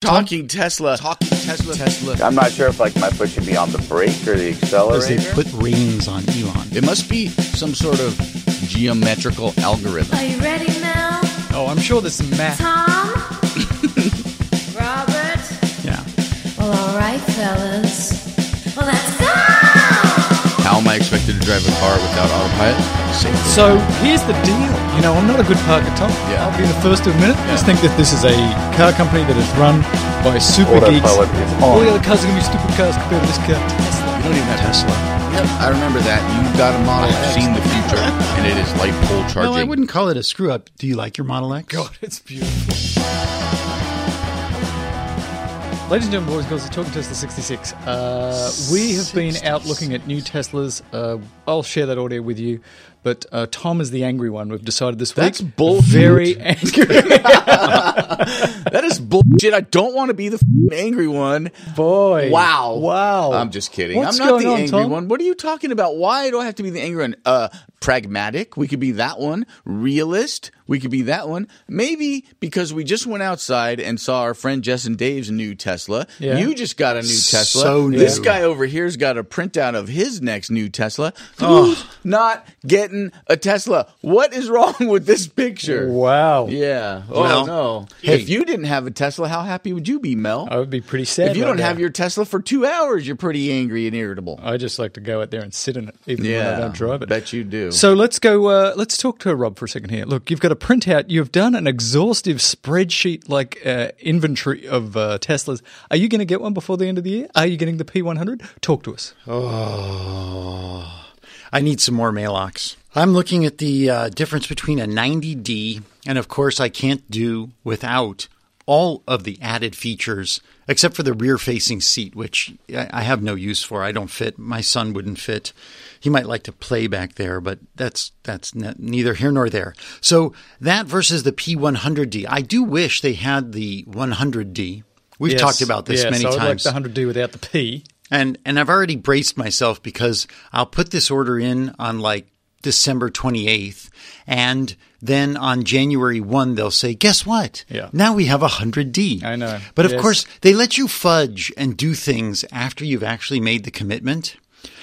Talking Tesla. Talking Tesla. Tesla. I'm not sure if like my foot should be on the brake or the accelerator. Because they put reins on Elon. It must be some sort of geometrical algorithm. Are you ready, Mel? Oh, I'm sure there's some math. Tom? Robert? Yeah. Well, all right, fellas. Well, let's go! How am I expected to drive a car without autopilot? Same. So here's the deal. You know, I'm not a good parker, Tom. Yeah. I'll be the first to admit it. I just think that this is a car company that is run by super geeks. Autopilot is All the other cars are going to be stupid cars compared to this car. Tesla. You don't even have Tesla. Yep, I remember that. You got a Model X, seen the future, and it is light pole charging. No, I wouldn't call it a screw up. Do you like your Model X? God, it's beautiful. Ladies and gentlemen, boys and girls, it's Talking Tesla 66. Uh, we have been out looking at new Teslas. Uh, I'll share that audio with you. But uh, Tom is the angry one. We've decided this That's week. That's bullshit. Very angry. that is bullshit. I don't want to be the angry one. Boy. Wow. Wow. I'm just kidding. What's I'm not the on, angry Tom? one. What are you talking about? Why do I have to be the angry one? Uh, pragmatic. We could be that one. Realist. We could be that one. Maybe because we just went outside and saw our friend Jess and Dave's new Tesla. Yeah. You just got a new Tesla. So This guy over here's got a printout of his next new Tesla. Who's not getting a Tesla? What is wrong with this picture? Wow. Yeah. Oh Well, no. hey. if you didn't have a Tesla, how happy would you be, Mel? I would be pretty sad. if you right don't have your Tesla for two hours, you're pretty angry and irritable. I just like to go out there and sit in it, even yeah, when I don't drive it. Bet you do. So let's go. Uh, let's talk to Rob for a second here. Look, you've got a printout. You've done an exhaustive spreadsheet like uh, inventory of uh, Teslas. Are you going to get one before the end of the year? Are you getting the P100? Talk to us. Oh, I need some more Maalox. I'm looking at the uh, difference between a 90D, and of course, I can't do without all of the added features except for the rear facing seat, which I have no use for. I don't fit. My son wouldn't fit. He might like to play back there, but that's that's ne- neither here nor there. So that versus the P100D. I do wish they had the 100D. We've Yes. talked about this yes, many I would times. like the 100D without the P. And and I've already braced myself because I'll put this order in on like December 28th and then on January 1 they'll say, "Guess what? Yeah. Now we have a 100D." I know. But of Yes. course, they let you fudge and do things after you've actually made the commitment.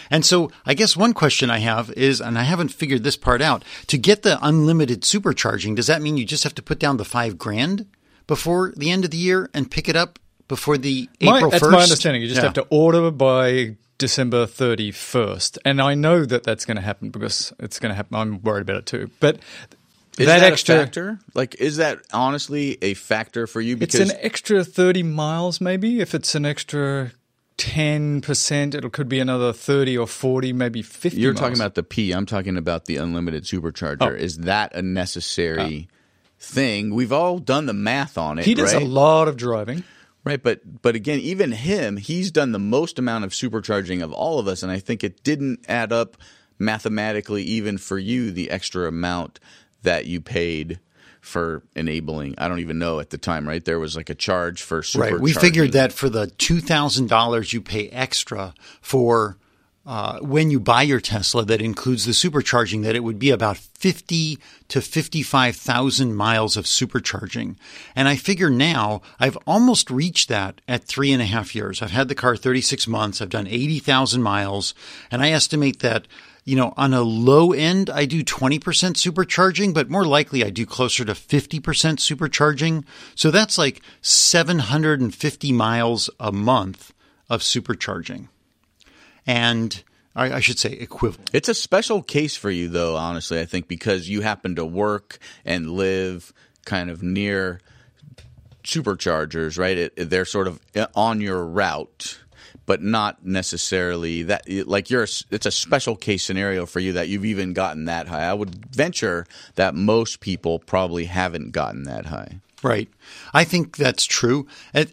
And so I guess one question I have is, and I haven't figured this part out, to get the unlimited supercharging, does that mean you just have to put down the five grand before the end of the year and pick it up before the My- April 1st? that's my understanding. You just Yeah. have to order by December 31st. And I know that that's going to happen because it's going to happen. I'm worried about it too. But is that, that, extra. a factor? Like, is that honestly a factor for you? Because It's an extra 30 miles, maybe. If it's an extra 10%, it could be another 30 or 40, maybe 50 you're miles. talking about the P. I'm talking about the unlimited supercharger. Oh. Is that a necessary ah. thing? We've all done the math on it. He does right? a lot of driving. Right, but but again, even him, he's done the most amount of supercharging of all of us, and I think it didn't add up mathematically, even for you, the extra amount that you paid for enabling. I don't even know at the time, right? There was like a charge for supercharging. Right. We figured that for the two thousand dollars you pay extra for uh, when you buy your Tesla, that includes the supercharging, that it would be about fifty to fifty-five thousand miles of supercharging. And I figure now I've almost reached that at three and a half years. I've had the car thirty-six months. I've done eighty thousand miles, and I estimate that. You know, on a low end, I do 20% supercharging, but more likely I do closer to 50% supercharging. So that's like 750 miles a month of supercharging. And I, should say equivalent. It's a special case for you, though. Honestly, I think because you happen to work and live kind of near superchargers, right? It, they're sort of uh, on your route, but not necessarily that. Like you're, it's a special case scenario for you that you've even gotten that high. I would venture that most people probably haven't gotten that high. Right. I think that's true.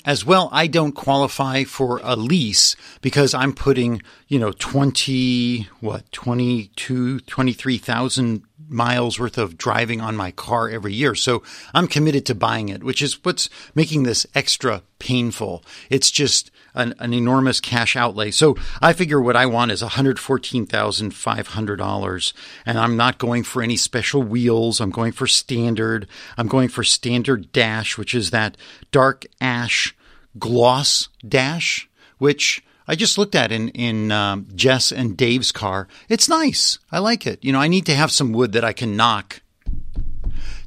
As well, I don't qualify for a lease because I'm putting, you know, 20, what, 22, 23,000 miles worth of driving on my car every year. So I'm committed to buying it, which is what's making this extra painful. It's just an, an enormous cash outlay. So I figure what I want is $114,500 and I'm not going for any special wheels. I'm going for standard. I'm going for standard dash, which is that dark ash gloss dash, which I just looked at in in um, Jess and Dave's car. It's nice. I like it. You know, I need to have some wood that I can knock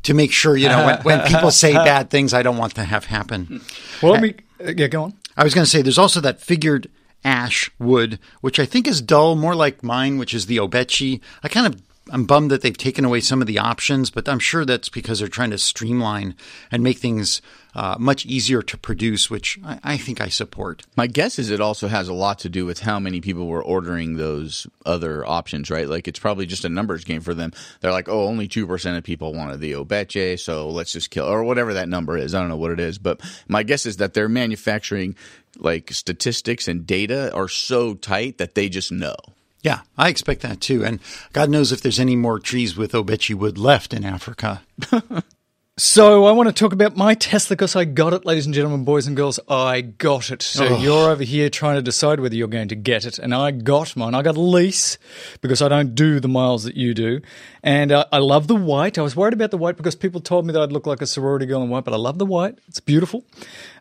to make sure. You know, when, when people say bad things, I don't want to have happen. Well, let me. uh, Yeah, go on. I was going to say there's also that figured ash wood, which I think is dull, more like mine, which is the obeche. I kind of I'm bummed that they've taken away some of the options, but I'm sure that's because they're trying to streamline and make things uh, much easier to produce, which I, I think I support. My guess is it also has a lot to do with how many people were ordering those other options, right? Like it's probably just a numbers game for them. They're like, oh, only 2% of people wanted the Obeche, so let's just kill, or whatever that number is. I don't know what it is, but my guess is that they're manufacturing like statistics and data are so tight that they just know. Yeah, I expect that too. And God knows if there's any more trees with obeche wood left in Africa. So I want to talk about my Tesla because I got it, ladies and gentlemen, boys and girls. I got it. So you're over here trying to decide whether you're going to get it, and I got mine. I got a lease because I don't do the miles that you do, and uh, I love the white. I was worried about the white because people told me that I'd look like a sorority girl in white, but I love the white. It's beautiful.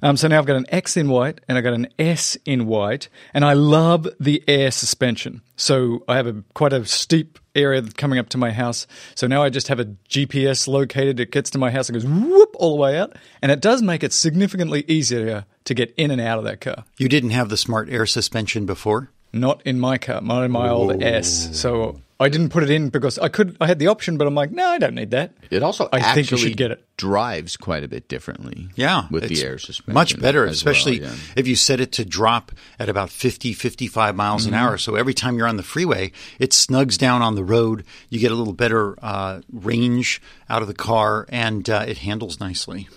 Um, so now I've got an X in white and I got an S in white, and I love the air suspension. So I have a quite a steep area coming up to my house. So now I just have a GPS located. It gets to my house and goes whoop all the way out. And it does make it significantly easier to get in and out of that car. You didn't have the smart air suspension before? Not in my car, not in my old S. So I didn't put it in because I could. I had the option, but I'm like, no, I don't need that. It also I actually think you should get it. drives quite a bit differently. Yeah. with it's the air suspension. Much better, especially well, yeah. if you set it to drop at about 50, 55 miles Mm-hmm. an hour. So every time you're on the freeway, it snugs down on the road. You get a little better uh, range out of the car, and uh, it handles nicely.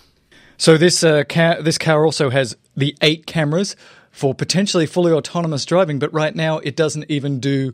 So this uh, car, this car also has the eight cameras for potentially fully autonomous driving, but right now it doesn't even do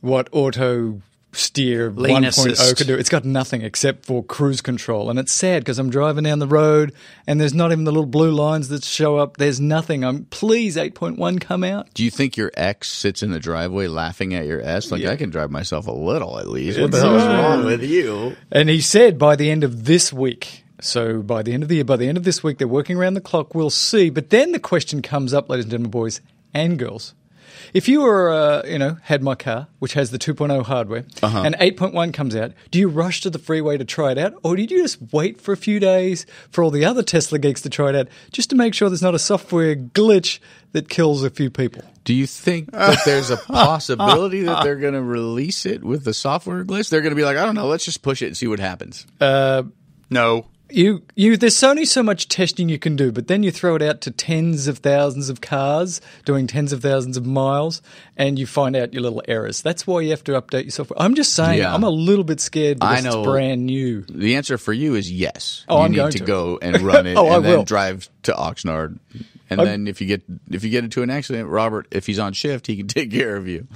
what auto steer Lane 1.0 assist. could do. It's got nothing except for cruise control, and it's sad because I'm driving down the road and there's not even the little blue lines that show up. There's nothing. I'm please 8.1 come out. Do you think your ex sits in the driveway laughing at your S? Like Yeah. I can drive myself a little at least. What the hell is wrong with you? And he said by the end of this week, so by the end of the year, by the end of this week, they're working around the clock. We'll see. But then the question comes up, ladies and gentlemen, boys and girls. If you were, uh, you know, had my car, which has the 2.0 hardware, and 8.1 comes out, do you rush to the freeway to try it out? Or did you just wait for a few days for all the other Tesla geeks to try it out just to make sure there's not a software glitch that kills a few people? Do you think that there's a possibility that they're going to release it with the software glitch? They're going to be like, I don't know, let's just push it and see what happens. No. You, you, there's only so much testing you can do, but then you throw it out to tens of thousands of cars doing tens of thousands of miles, and you find out your little errors. That's why you have to update your software. I'm just saying, Yeah. I'm a little bit scared because I know. it's brand new. The answer for you is yes. Oh, you I'm need going to, to. go and run it Oh, I and then will. drive to Oxnard. And then if you get if you get into an accident, Robert, if he's on shift, he can take care of you.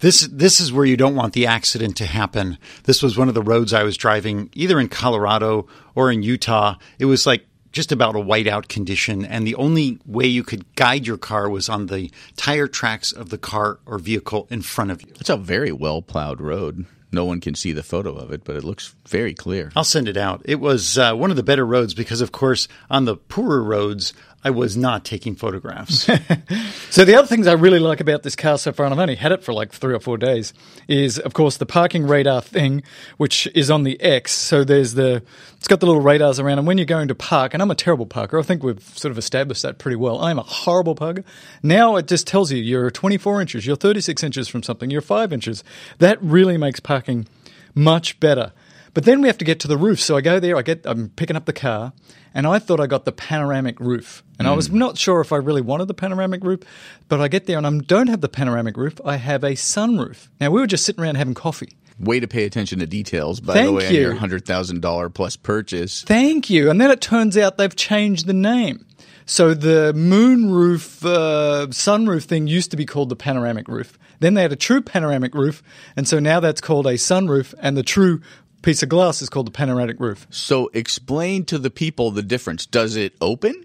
This this is where you don't want the accident to happen. This was one of the roads I was driving either in Colorado or in Utah. It was like just about a whiteout condition and the only way you could guide your car was on the tire tracks of the car or vehicle in front of you. It's a very well plowed road. No one can see the photo of it, but it looks very clear. I'll send it out. It was uh, one of the better roads because of course on the poorer roads I was not taking photographs. So the other things I really like about this car so far, and I've only had it for like three or four days, is of course the parking radar thing, which is on the X. So there's the it's got the little radars around, and when you're going to park, and I'm a terrible parker. I think we've sort of established that pretty well. I'm a horrible parker. Now it just tells you you're 24 inches, you're 36 inches from something, you're five inches. That really makes parking much better. But then we have to get to the roof. So I go there, I get I'm picking up the car, and I thought I got the panoramic roof. And I was not sure if I really wanted the panoramic roof, but I get there and I don't have the panoramic roof. I have a sunroof. Now we were just sitting around having coffee. Way to pay attention to details, by the Thank way, on you. your hundred thousand dollar plus purchase. Thank you. And then it turns out they've changed the name. So the moonroof, uh, sunroof thing used to be called the panoramic roof. Then they had a true panoramic roof, and so now that's called a sunroof, and the true piece of glass is called the panoramic roof. So explain to the people the difference. Does it open?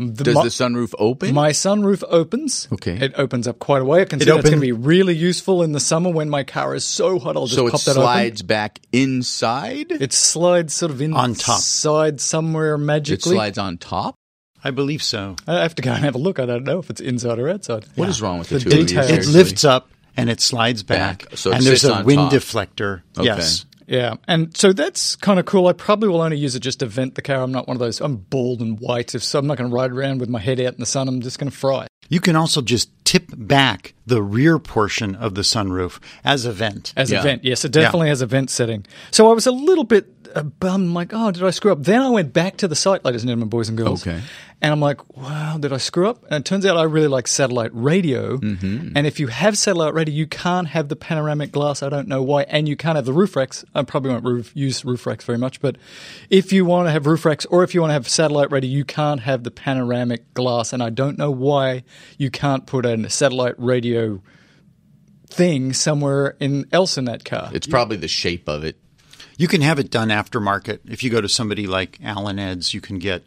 The Does mo- the sunroof open? My sunroof opens. Okay. It opens up quite a way. I consider it's opened- going to be really useful in the summer when my car is so hot. I'll just so pop that slides back inside. It slides sort of in On top. inside somewhere It magically. slides on top. I believe so. I have to go and have a look. I don't know if it's inside or outside. What is wrong with the, The two details. of you? It lifts up and it slides back, Back. So it and there's a on wind top. deflector. Okay. Yes. Yeah, and so that's kind of cool. I probably will only use it just to vent the car. I'm not one of those. I'm bald and white, if so I'm not going to ride around with my head out in the sun. I'm just going to fry. You can also just tip back the rear portion of the sunroof as a vent. As Yeah. a vent, yes, it definitely has a vent setting. So I was a little bit uh, bummed, like, oh, did I screw up? Then I went back to the site, ladies and gentlemen, boys and girls. Okay. And I'm like, wow, did I screw up? And it turns out I really like satellite radio. Mm-hmm. And if you have satellite radio, you can't have the panoramic glass. I don't know why. And you can't have the roof racks. I probably won't roof, use roof racks very much. But if you want to have roof racks or if you want to have satellite radio, you can't have the panoramic glass. And I don't know why you can't put a satellite radio thing somewhere in else in that car. It's probably the shape of it. You can have it done aftermarket. If you go to somebody like Al & Ed's, you can get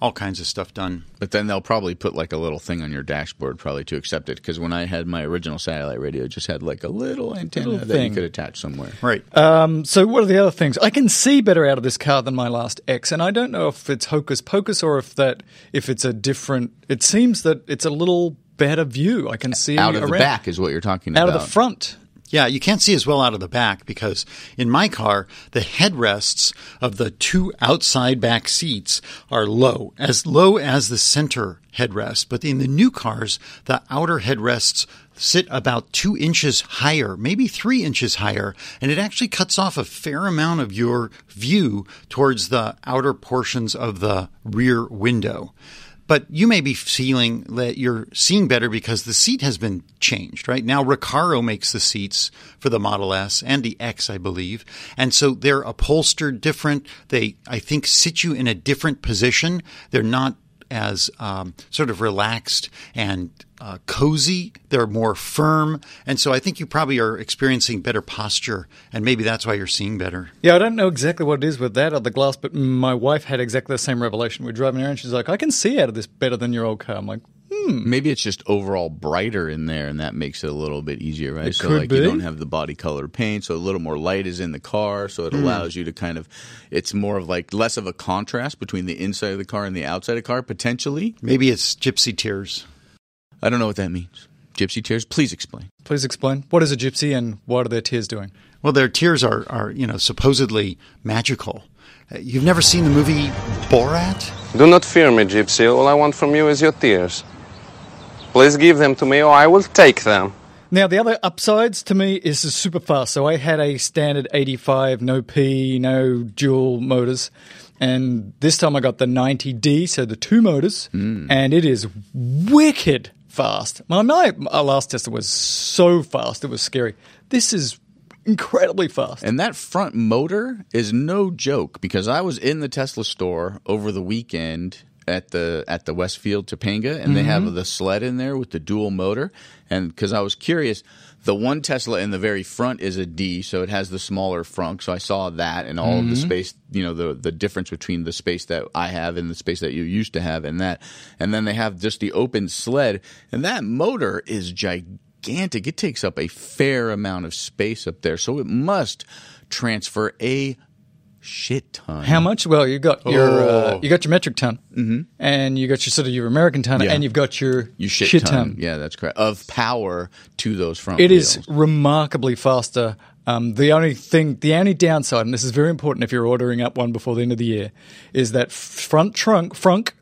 all kinds of stuff done. But then they'll probably put like a little thing on your dashboard probably to accept it. Because when I had my original satellite radio, it just had like a little antenna Little that you could attach somewhere. Right. Um, so what are the other things? I can see better out of this car than my last X, and I don't know if it's hocus pocus or if that if it's a different. It seems that it's a little better view. I can see Out of the back is what you're talking out about. Out of the front. Yeah, you can't see as well out of the back because in my car, the headrests of the two outside back seats are low, as low as the center headrest. But in the new cars, the outer headrests sit about two inches higher, maybe three inches higher, and it actually cuts off a fair amount of your view towards the outer portions of the rear window. But you may be feeling that you're seeing better because the seat has been changed, right? Now Recaro makes the seats for the Model S and the X, I believe. And so they're upholstered different. They, I think, sit you in a different position. They're not as um, sort of relaxed and uh, cozy. They're more firm. And so I think you probably are experiencing better posture. And maybe that's why you're seeing better. Yeah, I don't know exactly what it is with that or the glass, but my wife had exactly the same revelation. We're driving around, she's like, "I can see out of this better than your old car." I'm like, Maybe it's just overall brighter in there, and that makes it a little bit easier, right? It so could like you don't have the body color paint, so a little more light is in the car, so Hmm. it allows you to kind of. It's more of like less of a contrast between the inside of the car and the outside of the car potentially. Maybe it's gypsy tears. I don't know what that means. Gypsy tears. Please explain. "Please explain what is a gypsy and what are their tears doing?" Well, their tears are, are you know, supposedly magical. Uh, You've never seen the movie Borat? Do not fear me, Gypsy. All I want from you is your tears. Please give them to me, or I will take them. Now, the other upsides to me is it's super fast. So I had a standard 85, no P, no dual motors. And this time I got the 90D, so the two motors, hmm. and it is wicked fast. My, my, my last Tesla was so fast, it was scary. This is incredibly fast. And that front motor is no joke because I was in the Tesla store over the weekend at the at the Westfield Topanga, and they have mm-hmm. the sled in there with the dual motor. And because I was curious, the one Tesla in the very front is a D, so it has the smaller frunk. So I saw that and all of the mm-hmm. space, you know, the the difference between the space that I have and the space that you used to have, and that. And then they have just the open sled, and that motor is gigantic. It takes up a fair amount of space up there, so it must transfer a shit ton. How much? Well, you got your uh, Oh. you got your metric ton, mm-hmm. and you got your sort of your American ton, Yeah. and you've got your You shit, ton. ton. Yeah, that's correct. Of power to those front It wheels. is remarkably faster. Um, the only thing, the only downside, and this is very important if you're ordering up one before the end of the year, is that front trunk frunk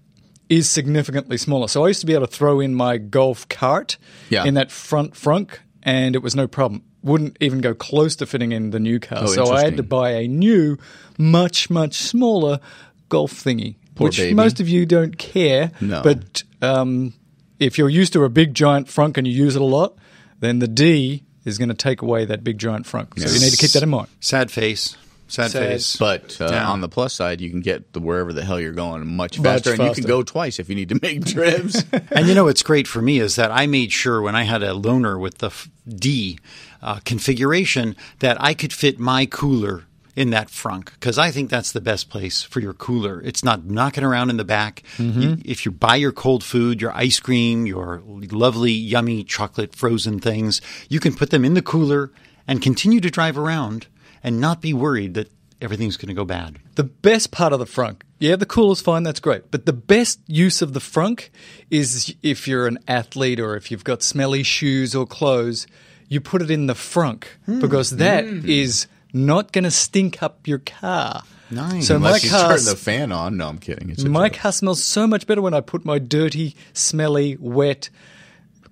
is significantly smaller. So I used to be able to throw in my golf cart Yeah. in that front frunk, and it was no problem. Wouldn't even go close to fitting in the new car. Oh, so I had to buy a new, much much smaller golf thingy, Poor which baby. most of you don't care. No. but um, if you're used to a big giant frunk and you use it a lot, then the D is going to take away that big giant frunk. So you need to keep that in mind. Sad face. Sad, Sad. face. But uh, on the plus side, you can get the wherever the hell you're going much Much faster, and you can go twice if you need to make trips. and you know what's great for me is that I made sure when I had a loaner with the f- D uh, configuration that I could fit my cooler in that frunk because I think that's the best place for your cooler. It's not knocking around in the back. You, if you buy your cold food, your ice cream, your lovely, yummy chocolate frozen things, you can put them in the cooler and continue to drive around and not be worried that everything's going to go bad. The best part of the frunk, yeah, the cooler's fine, that's great. But the best use of the frunk is if you're an athlete or if you've got smelly shoes or clothes, you put it in the frunk hmm. because that hmm. is not going to stink up your car. Nice. So my Unless you car, turn the fan on. No, I'm kidding. It's my joke. car smells so much better when I put my dirty, smelly, wet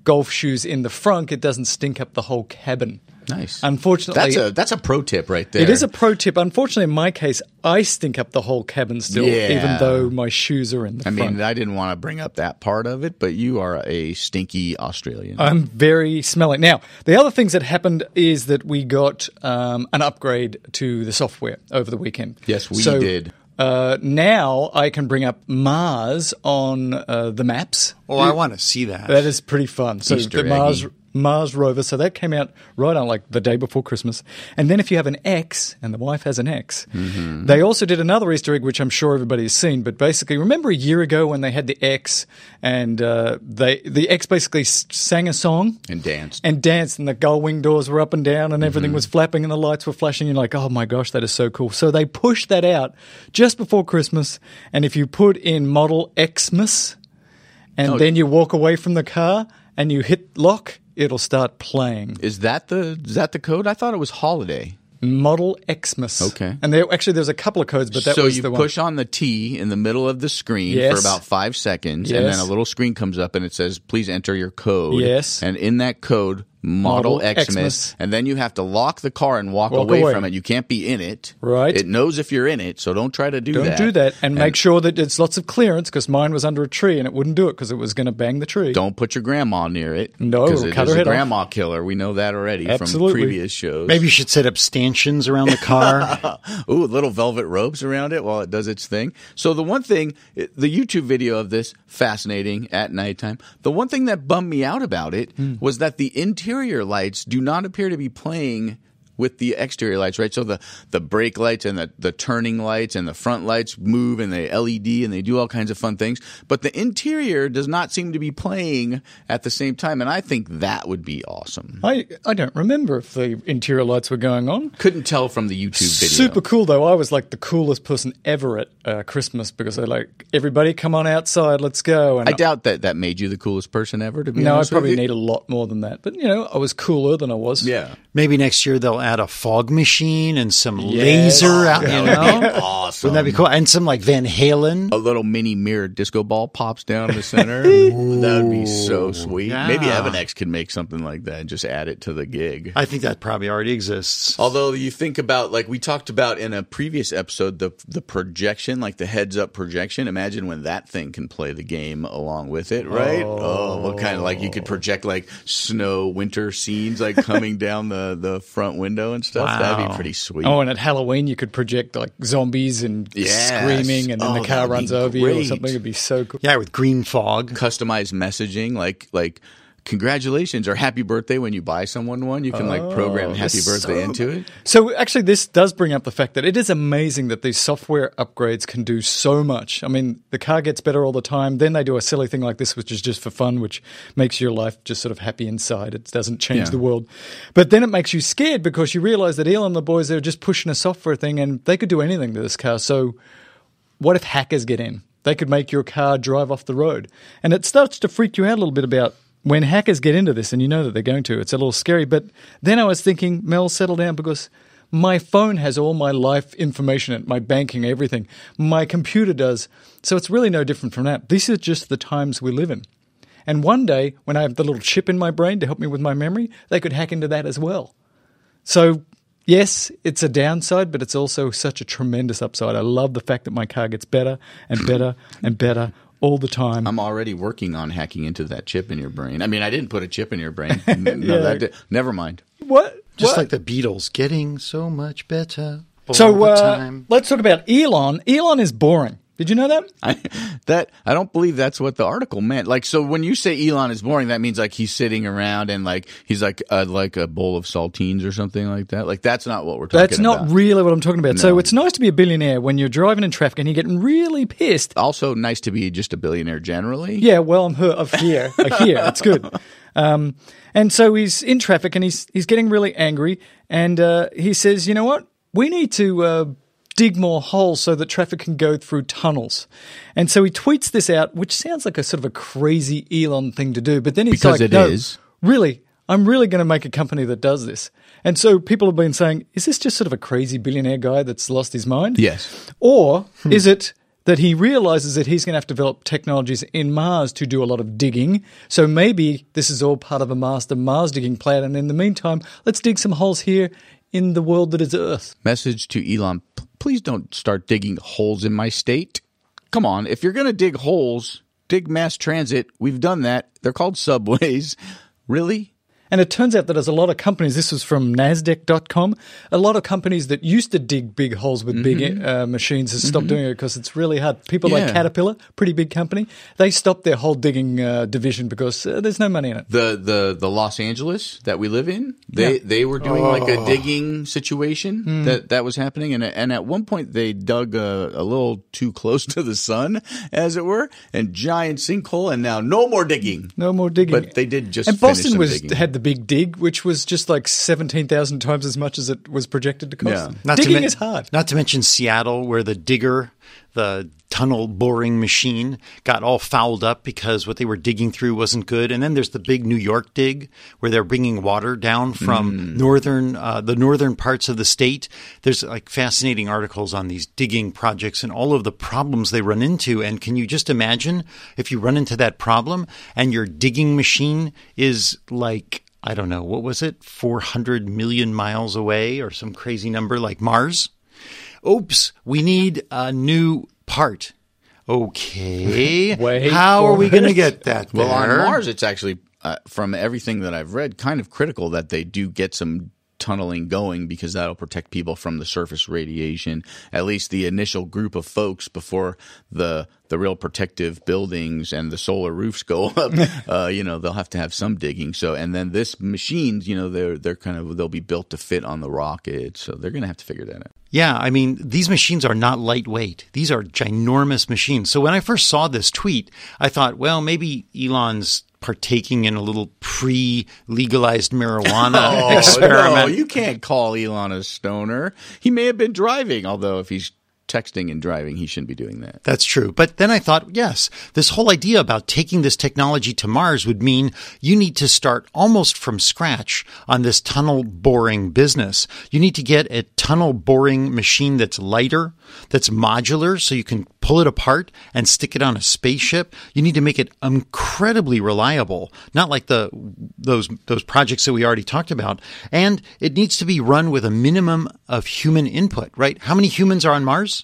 golf shoes in the frunk. It doesn't stink up the whole cabin. Nice. Unfortunately, That's a that's a pro tip right there. It is a pro tip. Unfortunately, in my case, I stink up the whole cabin still, Yeah. even though my shoes are in the I front. mean, I didn't want to bring up that part of it, but you are a stinky Australian. I'm very smelly. Now, the other things that happened is that we got um, an upgrade to the software over the weekend. Yes, we So, did. Uh, now I can bring up Mars on uh, the maps. Oh, I want to see that. That is pretty fun. So Easter the eggy. Mars rover. So that came out right on like the day before Christmas. And then if you have an X and the wife has an X, Mm-hmm. they also did another Easter egg, which I'm sure everybody has seen. But basically, remember a year ago when they had the X and uh, they the X basically sang a song and danced. and danced, and the gull wing doors were up and down, and Mm-hmm. everything was flapping, and the lights were flashing. You're like, oh my gosh, that is so cool. So they pushed that out just before Christmas, and if you put in Model Xmas, and Oh. then you walk away from the car and you hit lock, it'll start playing. is that the is that the code? I thought it was holiday. Model Xmas. Okay. And there actually there's a couple of codes, but that so was you the push one. on the T in the middle of the screen for about five seconds, and then a little screen comes up and it says, "Please enter your code." Yes. and in that code, Model, Model Xmas, Xmas. and then you have to lock the car and walk, Walk away, away. from it. You can't be in it. Right. It knows if you're in it, so don't try to do that. Don't that. do that, and, make sure that it's lots of clearance because mine was under a tree and it wouldn't do it because it was going to bang the tree. Don't put your grandma near it. No, because it'll cut is her a head off. grandma killer. We know that already Absolutely. from previous shows. Maybe you should set up stanchions around the car. Ooh, little velvet ropes around it while it does its thing. So the one thing, the YouTube video of this, fascinating at nighttime. The one thing that bummed me out about it Hmm. was that the interior lights do not appear to be playing with the exterior lights, right? So the, the brake lights and the, the turning lights and the front lights move and they LED and they do all kinds of fun things. But the interior does not seem to be playing at the same time. And I think that would be awesome. I, I don't remember if the interior lights were going on. Couldn't tell from the YouTube video. Super cool though. I was like the coolest person ever at uh, Christmas because they're like, everybody come on outside, let's go. And I doubt that that made you the coolest person ever, to be no, I honest with probably you. need a lot more than that. But you know, I was cooler than I was. Yeah. Maybe next year they'll add a fog machine and some Yes. laser oh, out, you know? Awesome. Wouldn't that be cool? And some like Van Halen. A little mini mirrored disco ball pops down in the center. that would be so sweet. Yeah. Maybe EVANNEX could make something like that and just add it to the gig. I think that probably already exists. Although you think about like we talked about in a previous episode the the projection like the heads up projection imagine when that thing can play the game along with it right oh, what kind of like you could project like snow winter scenes like coming down the the front window and stuff that'd be pretty sweet Oh, and at Halloween you could project like zombies and Yes. screaming, and then Oh, the car runs over you or something. It'd be so cool. Yeah, with green fog. customized messaging like like congratulations or happy birthday when you buy someone one you can like oh, program happy birthday so- into it So actually, this does bring up the fact that it is amazing that these software upgrades can do so much. I mean, the car gets better all the time. Then they do a silly thing like this, which is just for fun, which makes your life just sort of happy inside. It doesn't change Yeah. the world. But then it makes you scared because you realize that Elon and the boys they're just pushing a software thing, and they could do anything to this car. So what if hackers get in? They could make your car drive off the road. And it starts to freak you out a little bit about when hackers get into this, and you know that they're going to. It's a little scary. But then I was thinking, Mel, settle down because my phone has all my life information in it, my banking, everything. My computer does. So it's really no different from that. These are just the times we live in. And one day, when I have the little chip in my brain to help me with my memory, they could hack into that as well. So, yes, it's a downside, but it's also such a tremendous upside. I love the fact that my car gets better and better and better all the time. i'm already working on hacking into that chip in your brain i mean i didn't put a chip in your brain no, Yeah. that did, never mind what? Just What? like the Beatles, getting so much better. all so, the uh, time. let's talk about Elon. Elon is boring. Did you know that? I, that I don't believe that's what the article meant. Like, so when you say Elon is boring, that means like he's sitting around and like he's like a, like a bowl of saltines or something like that. Like that's not what we're talking That's not about. really what I'm talking about. So it's nice to be a billionaire when you're driving in traffic and you're getting really pissed. also nice to be just a billionaire generally. Yeah, well, I'm her of here. I hear it's good. Um, and so he's in traffic and he's he's getting really angry, and uh, he says, "You know what? We need to uh, dig more holes so that traffic can go through tunnels. And so he tweets this out, which sounds like a sort of a crazy Elon thing to do. But then he's Because like, it no, is. really, I'm really going to make a company that does this. And so people have been saying, is this just sort of a crazy billionaire guy that's lost his mind? Yes. Or hmm. is it that he realizes that he's going to have to develop technologies in Mars to do a lot of digging? So maybe this is all part of a master Mars digging plan. And in the meantime, let's dig some holes here in the world that is Earth. Message to Elon: Please don't start digging holes in my state. Come on, if you're going to dig holes, dig mass transit. We've done that. They're called subways. Really? And it turns out that there's a lot of companies, this was from NASDAQ.com, a lot of companies that used to dig big holes with big uh, machines has stopped doing it because it's really hard. People like Caterpillar, pretty big company, they stopped their whole digging uh, division because uh, there's no money in it. The the the Los Angeles that we live in, they Yeah. they were doing like Oh. a digging situation Hmm. that that was happening, and and at one point they dug a, a little too close to the sun, as it were, and giant sinkhole, and now no more digging. No more digging. But they did just and finish Boston some was digging. had the big dig, which was just like seventeen thousand times as much as it was projected to cost. Yeah. Not to digging men- is hard. Not to mention Seattle, where the digger, the tunnel boring machine, got all fouled up because what they were digging through wasn't good. And then there's the big New York dig, where they're bringing water down from northern, uh, the northern parts of the state. There's like fascinating articles on these digging projects and all of the problems they run into. And can you just imagine if you run into that problem and your digging machine is like I don't know, what was it? 400 million miles away or some crazy number like Mars? Oops, we need a new part. Okay. Wait How are we going to get that Well, on? Mars, it's actually, uh, from everything that I've read, kind of critical that they do get some tunneling going because that'll protect people from the surface radiation. At least the initial group of folks before the the real protective buildings and the solar roofs go up. uh, you know, they'll have to have some digging. So, and then this machines, you know, they're they're kind of they'll be built to fit on the rocket. So they're going to have to figure that out. Yeah, I mean, these machines are not lightweight. These are ginormous machines. So when I first saw this tweet, I thought, well, maybe Elon's partaking in a little pre-legalized marijuana oh, experiment. No, you can't call Elon a stoner. He may have been driving, although if he's texting and driving, he shouldn't be doing that. That's true. But then I thought, yes, this whole idea about taking this technology to Mars would mean you need to start almost from scratch on this tunnel boring business. You need to get a tunnel boring machine that's lighter, that's modular, so you can pull it apart and stick it on a spaceship. You need to make it incredibly reliable, not like the those those projects that we already talked about. And it needs to be run with a minimum of human input, right? How many humans are on Mars?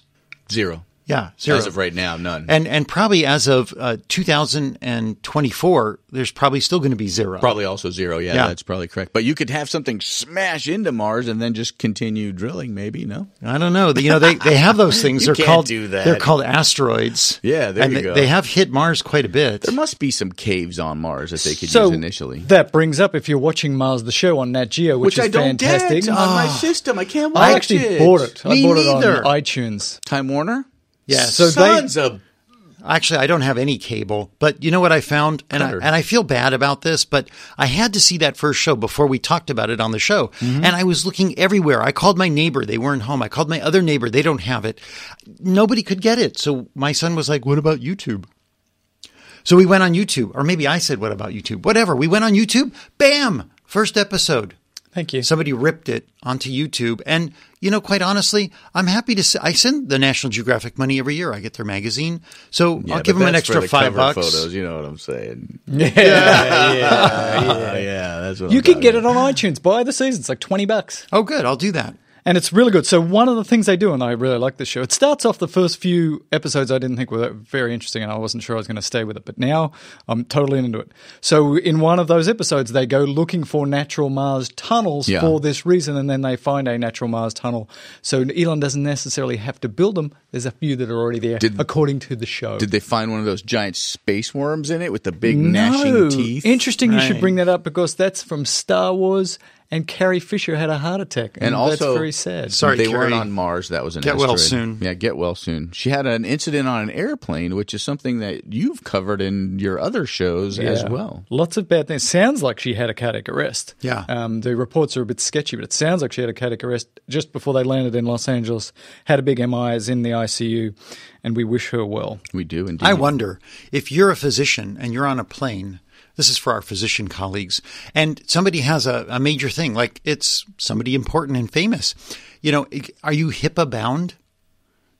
Zero. Yeah, zero. As of right now, none. And and probably as of uh, 2024, there's probably still going to be zero. Probably also zero. Yeah, Yeah. that's probably correct. But you could have something smash into Mars and then just continue drilling. Maybe no. I don't know. You know, they, they have those things. You they're can't called do that. They're called asteroids. Yeah, there and you they, go. They have hit Mars quite a bit. There must be some caves on Mars that they could So use initially. that brings up if you're watching Mars the show on Nat Geo, which, Which is I don't fantastic. get on my system. I can't watch it. I actually it. bought it. I Me bought neither. it on iTunes. Time Warner. Yes. So they- Sons of Actually, I don't have any cable, but you know what I found, and I, and I feel bad about this, but I had to see that first show before we talked about it on the show, Mm-hmm. and I was looking everywhere. I called my neighbor; they weren't home. I called my other neighbor; they don't have it. Nobody could get it, so my son was like, "What about YouTube?" So we went on YouTube, or maybe I said, "What about YouTube?" Whatever. We went on YouTube. Bam! First episode. Thank you. Somebody ripped it onto YouTube. And, you know, quite honestly, I'm happy to say, I send the National Geographic money every year. I get their magazine. So Yeah, I'll give them an that's for extra the five cover bucks. Photos, you know what I'm saying? yeah, yeah, Yeah, yeah, that's what You I'm can get about. it on iTunes. Buy the season. It's like 20 bucks. Oh, good. I'll do that. And it's really good. So one of the things they do, and I really like this show, it starts off the first few episodes I didn't think were very interesting, and I wasn't sure I was going to stay with it. But now I'm totally into it. So in one of those episodes, they go looking for natural Mars tunnels Yeah. for this reason, and then they find a natural Mars tunnel. So Elon doesn't necessarily have to build them. There's a few that are already there, Did- according to the show. Did they find one of those giant space worms in it with the big gnashing teeth? Interesting you should bring that up because that's from Star Wars and Carrie Fisher had a heart attack, and, And that's also- very sad. Sorry, they Carrie. weren't on Mars. That was an Get well asteroid. soon. Yeah, get well soon. She had an incident on an airplane, which is something that you've covered in your other shows as well. Lots of bad things. Sounds like she had a cardiac arrest. Yeah. Um, the reports are a bit sketchy, but it sounds like she had a cardiac arrest just before they landed in Los Angeles. Had a big MI, is in the ICU, and we wish her well. We do indeed. I wonder if you're a physician and you're on a plane. This is for our physician colleagues, and somebody has a, a major thing, like it's somebody important and famous. You know, are you HIPAA bound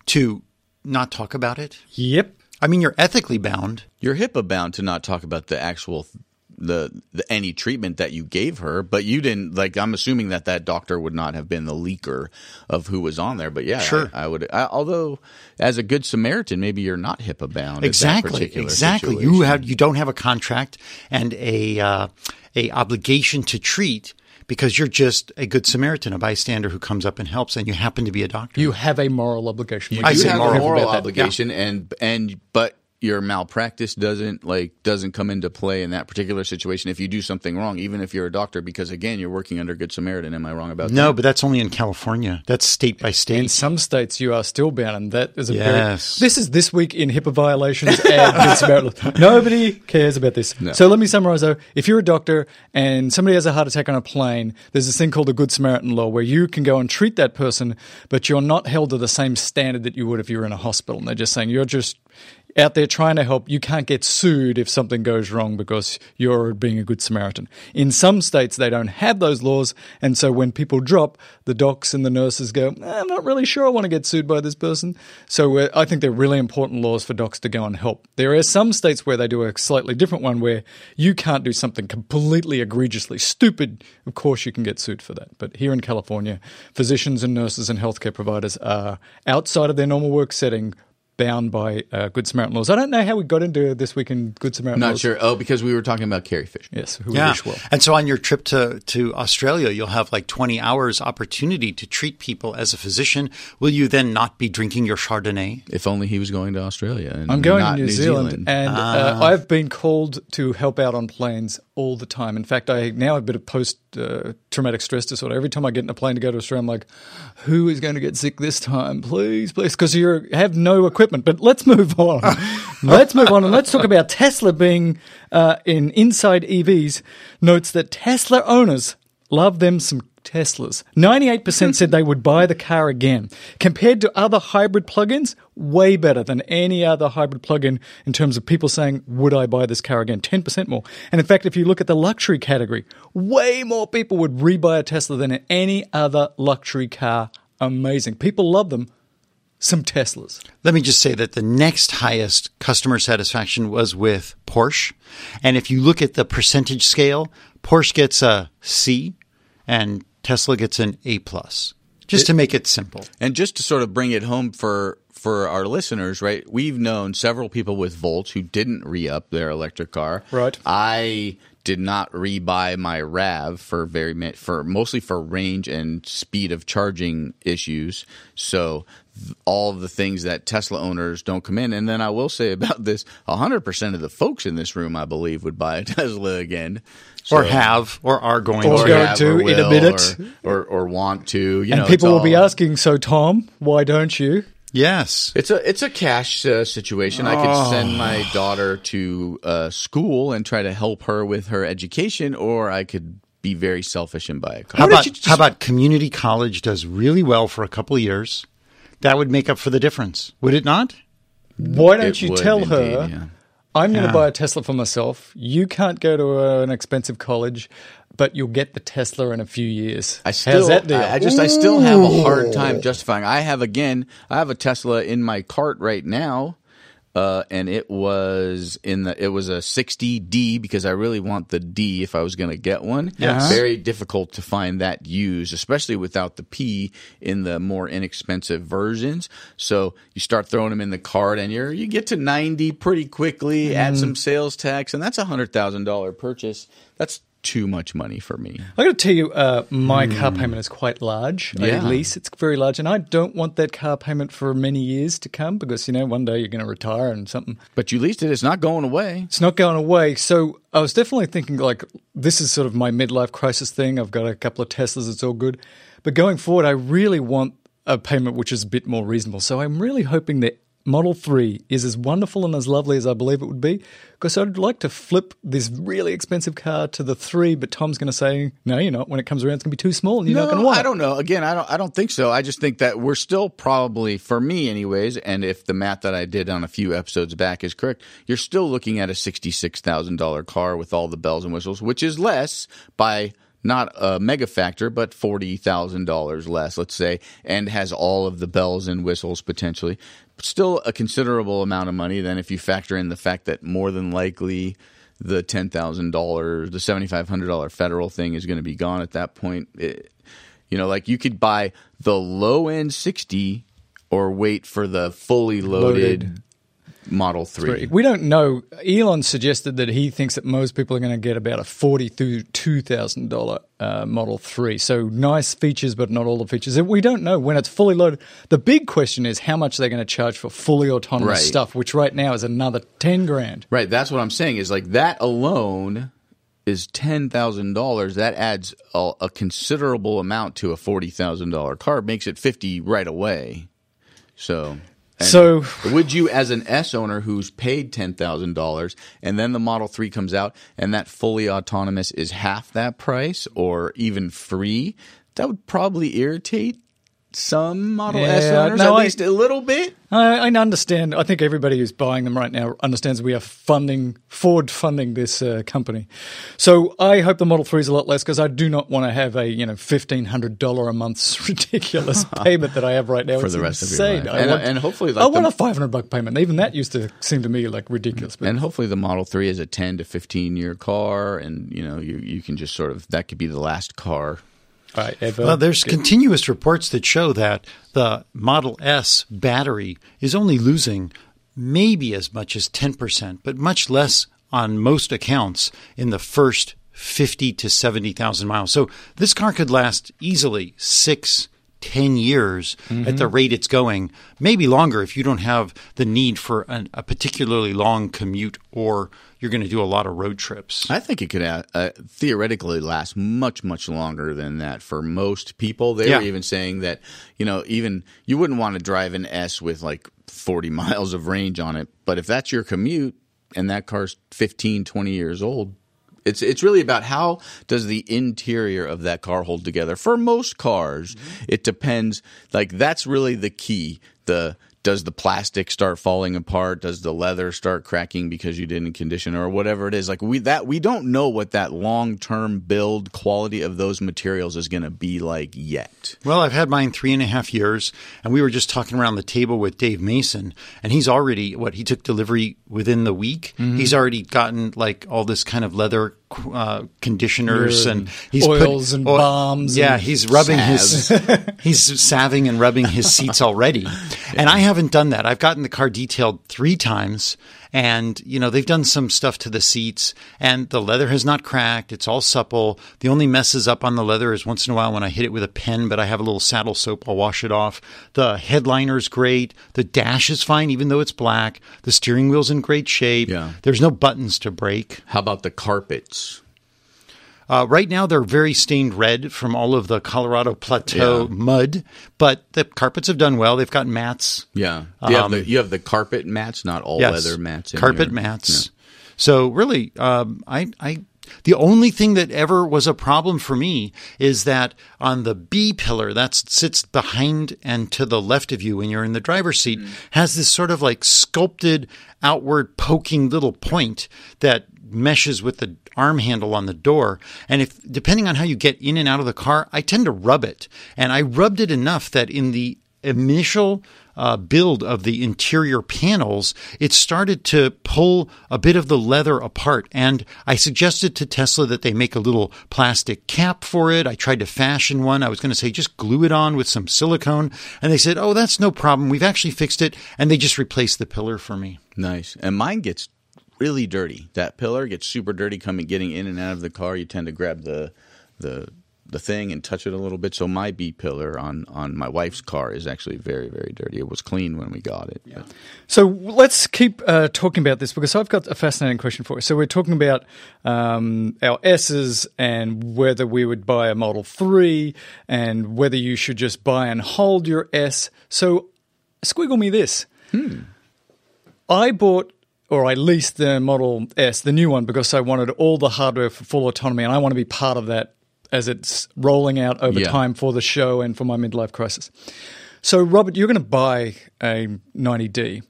to not talk about it? Yep. I mean, you're ethically bound. You're HIPAA bound to not talk about the actual the, the any treatment that you gave her, but you didn't like. I'm assuming that that doctor would not have been the leaker of who was on there. But yeah, Sure. I, I would. I, although, as a good Samaritan, maybe you're not HIPAA bound. at that Exactly, particular exactly. You have you don't have a contract and a uh, a obligation to treat because you're just a good Samaritan, a bystander who comes up and helps, and you happen to be a doctor. You have a moral obligation. You I do say have moral. a moral About that. obligation, and and but your malpractice doesn't like doesn't come into play in that particular situation if you do something wrong, even if you're a doctor, because again, you're working under Good Samaritan. Am I wrong about no, that? No but that's only in California. That's state by state In some states, you are still bound, and that is a Yes. very. This is this week in HIPAA violations and Good Samaritan. Nobody cares about this. So let me summarize though. If you're a doctor and somebody has a heart attack on a plane, there's this thing called the Good Samaritan law where you can go and treat that person, but you're not held to the same standard that you would if you were in a hospital. And they're just saying you're just out there trying to help. You can't get sued if something goes wrong because you're being a good Samaritan. In some states, they don't have those laws. And so when people drop, the docs and the nurses go, "Eh, I'm not really sure I want to get sued by this person. So I think they're really important laws for docs to go and help. There are some states where they do a slightly different one where you can't do something completely egregiously stupid. Of course, you can get sued for that. But here in California, physicians and nurses and healthcare providers are outside of their normal work setting bound by uh, Good Samaritan laws. I don't know how we got into this week in Good Samaritan I'm not laws. sure. Oh, because we were talking about Carrie Fisher. Yes, who we Yeah. wish well. And so on your trip to, to Australia, you'll have like 20 hours opportunity to treat people as a physician. Will you then not be drinking your Chardonnay? If only he was going to Australia. And I'm going not to New, Zealand, and uh, I've been called to help out on planes all the time. In fact, I now have a bit of post uh, traumatic stress disorder. Every time I get in a plane to go to Australia, I'm like, "Who is going to get sick this time? Please, please," because you have no equipment. But let's move on. let's move on, and let's talk about Tesla being uh, in Inside EVs. Notes that Tesla owners love them some Teslas. 98% said they would buy the car again. Compared to other hybrid plugins, way better than any other hybrid plug-in in terms of people saying, would I buy this car again? 10% more. And in fact, if you look at the luxury category, way more people would rebuy a Tesla than any other luxury car. Amazing. People love them. Some Teslas. Let me just say that the next highest customer satisfaction was with Porsche. And if you look at the percentage scale, Porsche gets a C and Tesla gets an A plus. Just to make it simple. And just to sort of bring it home for for our listeners, right? We've known several people with Volts who didn't re-up their electric car. Right. I did not rebuy my RAV4 very for mostly for range and speed of charging issues. So th- all of the things that Tesla owners don't come in. And then I will say about this, 100% of the folks in this room I believe would buy a Tesla again. or have or are going Or to. go to or in a minute. or, or or want to, you And know, people it's will be asking, so Tom, why don't you? Yes. It's a it's a cash uh, situation. I could send my daughter to uh, school and try to help her with her education, or I could be very selfish and buy a car. How about just- how about community college does really well for a couple of years? That would make up for the difference, would it not? Why don't It you would tell her, yeah. I'm going to Yeah. buy a Tesla for myself. You can't go to uh, an expensive college, but you'll get the Tesla in a few years. I still, How's that deal? I, I just, I still have a hard time justifying. I have again, I have a Tesla in my cart right now, uh, and it was in the, it was a 60D because I really want the D if I was going to get one. Yes. very difficult to find that used, especially without the P in the more inexpensive versions. So you start throwing them in the cart, and you're you get to 90 pretty quickly. Add some sales tax, and that's a hundred thousand dollar purchase. That's too much money for me. I got to tell you, uh, my car payment is quite large. I Yeah. lease; it's very large, and I don't want that car payment for many years to come because you know one day you're going to retire and something. But you leased it; it's not going away. It's not going away. So I was definitely thinking like this is sort of my midlife crisis thing. I've got a couple of Teslas. It's all good, but going forward, I really want a payment which is a bit more reasonable. So I'm really hoping that. Model 3 is as wonderful and as lovely as I believe it would be because I'd like to flip this really expensive car to the 3 but Tom's going to say no you're not when it comes around it's going to be too small and you're not going to want I it. don't know. Again, I don't. I don't think so. I just think that we're still probably, for me, anyways. And if the math that I did on a few episodes back is correct, you're still looking at a sixty-six thousand dollar car with all the bells and whistles, which is less by not a mega factor, but forty thousand dollars less, let's say, and has all of the bells and whistles potentially. Still a considerable amount of money. Then, if you factor in the fact that more than likely the ten thousand dollars, the seventy five hundred dollar federal thing is going to be gone at that point. It, you know, like you could buy the low end sixty or wait for the fully loaded, Loaded. Model Three. We don't know. Elon suggested that he thinks that most people are going to get about a forty to two thousand dollar uh, Model Three. So nice features, but not all the features. We don't know when it's fully loaded. The big question is how much they're going to charge for fully autonomous Right. stuff, which right now is another ten grand. Right. That's what I'm saying. Is like that alone is ten thousand dollars. That adds a, a considerable amount to a forty thousand dollar car. Makes it fifty right away. So. And So- would you, as an S owner who's paid ten thousand dollars, and then the Model Three comes out, and that fully autonomous is half that price, or even free? That would probably irritate some Model S Yeah, owners no, at I- least a little bit. I, I understand. I think everybody who's buying them right now understands we are funding, Ford funding this uh, company. So I hope the Model 3 is a lot less because I do not want to have a, you know, $1,500 a month ridiculous payment that I have right now. For It's the rest of your insane. life. And- want, and hopefully, I like, want the- a 500 buck payment. Even that used to seem to me like ridiculous. But And hopefully the Model 3 is a 10 to 15 year car and you know you you can just sort of that could be the last car. Right, Evo, Well, there's continuous reports that show that the Model S battery is only losing maybe as much as 10%, but much less on most accounts in the first 50 to 70,000 miles. So this car could last easily six, 10 years at the mm-hmm. rate it's going, maybe longer if you don't have the need for an, a particularly long commute or you're going to do a lot of road trips. I think it could uh, uh, theoretically last much much longer than that for most people. They Yeah. were even saying that you know even you wouldn't want to drive an S with like 40 miles of range on it, but if that's your commute and that car's 15 20 years old, it's it's really about how does the interior of that car hold together. For most cars, it depends. Like that's really the key. The does the plastic start falling apart? Does the leather start cracking because you didn't condition it or whatever it is? Like we that we don't know what that long term build quality of those materials is going to be like yet. Well, I've had mine three and a half years, and we were just talking around the table with Dave Mason, and he's already what he took delivery within the week. Mm-hmm. He's already gotten like all this kind of leather uh, conditioners and he's oils and bombs. Yeah, and he's rubbing his he's salving and rubbing his seats already, and I haven't done that. I've gotten the car detailed three times. And, you know, they've done some stuff to the seats and the leather has not cracked. It's all supple. The only messes up on the leather is once in a while when I hit it with a pen, but I have a little saddle soap. I'll wash it off. The headliner's great. The dash is fine, even though it's black. The steering wheel's in great shape. Yeah. There's no buttons to break. How about the carpets? Uh, right now, they're very stained red from all of the Colorado Plateau Yeah. mud, but the carpets have done well. They've got mats. Yeah, you have Um, the you have the carpet mats, not all Yes. leather mats. In carpet mats. So really, um, I, I, the only thing that ever was a problem for me is that on the B pillar that sits behind and to the left of you when you're in the driver's seat has this sort of like sculpted outward poking little point that meshes with the arm handle on the door. And if depending on how you get in and out of the car, I tend to rub it. And I rubbed it enough that in the initial uh, build of the interior panels, it started to pull a bit of the leather apart. And I suggested to Tesla that they make a little plastic cap for it. I tried to fashion one. I was going to say just glue it on with some silicone. And they said, oh, that's no problem. We've actually fixed it. And they just replaced the pillar for me. Nice. And mine gets really dirty. That pillar gets super dirty coming getting in and out of the car. You tend to grab the the the thing and touch it a little bit. So my B pillar on on my wife's car is actually very very dirty. It was clean when we got it. but- So let's keep uh, talking about this because I've got a fascinating question for you. So we're talking about um, our S's and whether we would buy a Model 3 and whether you should just buy and hold your S. So squiggle me this. I bought or I leased the Model S, the new one, because I wanted all the hardware for full autonomy and I want to be part of that as it's rolling out over Yeah. time for the show and for my midlife crisis. So, Robert, you're going to buy a 90D.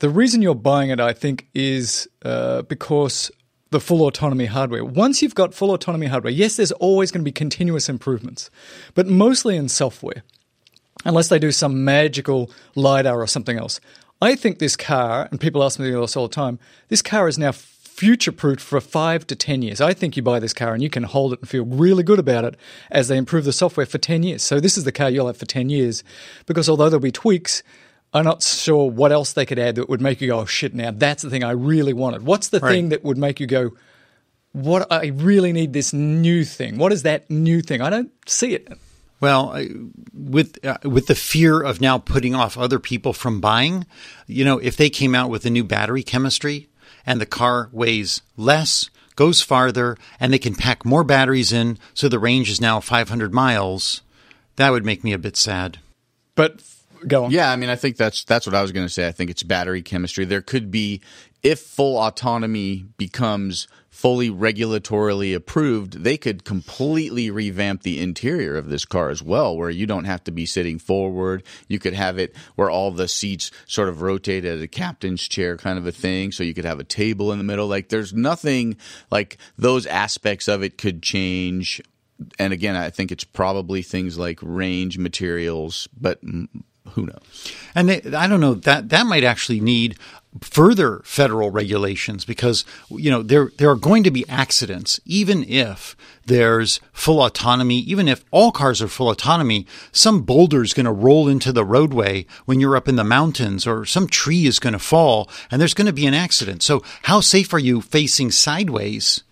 The reason you're buying it, I think, is uh, because the full autonomy hardware. Once you've got full autonomy hardware, yes, there's always going to be continuous improvements, but mostly in software, unless they do some magical LiDAR or something else. I think this car, and people ask me this all the time, this car is now future proofed for five to 10 years. I think you buy this car and you can hold it and feel really good about it as they improve the software for 10 years. So this is the car you'll have for 10 years because although there'll be tweaks, I'm not sure what else they could add that would make you go, oh shit, now that's the thing I really wanted. What's the Right. thing that would make you go, what I really need this new thing? What is that new thing? I don't see it. Well, with uh, with the fear of now putting off other people from buying, you know, if they came out with a new battery chemistry and the car weighs less, goes farther, and they can pack more batteries in, so the range is now 500 miles, that would make me a bit sad. But go on. Yeah, I mean, I think that's that's what I was going to say. I think it's battery chemistry. There could be, if full autonomy becomes fully regulatorily approved, they could completely revamp the interior of this car as well, where you don't have to be sitting forward. You could have it where all the seats sort of rotate at a captain's chair kind of a thing. So you could have a table in the middle. Like, there's nothing like those aspects of it could change. And again, I think it's probably things like range materials, but who knows? And they, I don't know that that might actually need further federal regulations because you know there there are going to be accidents even if there's full autonomy even if all cars are full autonomy some boulder is going to roll into the roadway when you're up in the mountains or some tree is going to fall and there's going to be an accident. So how safe are you facing sideways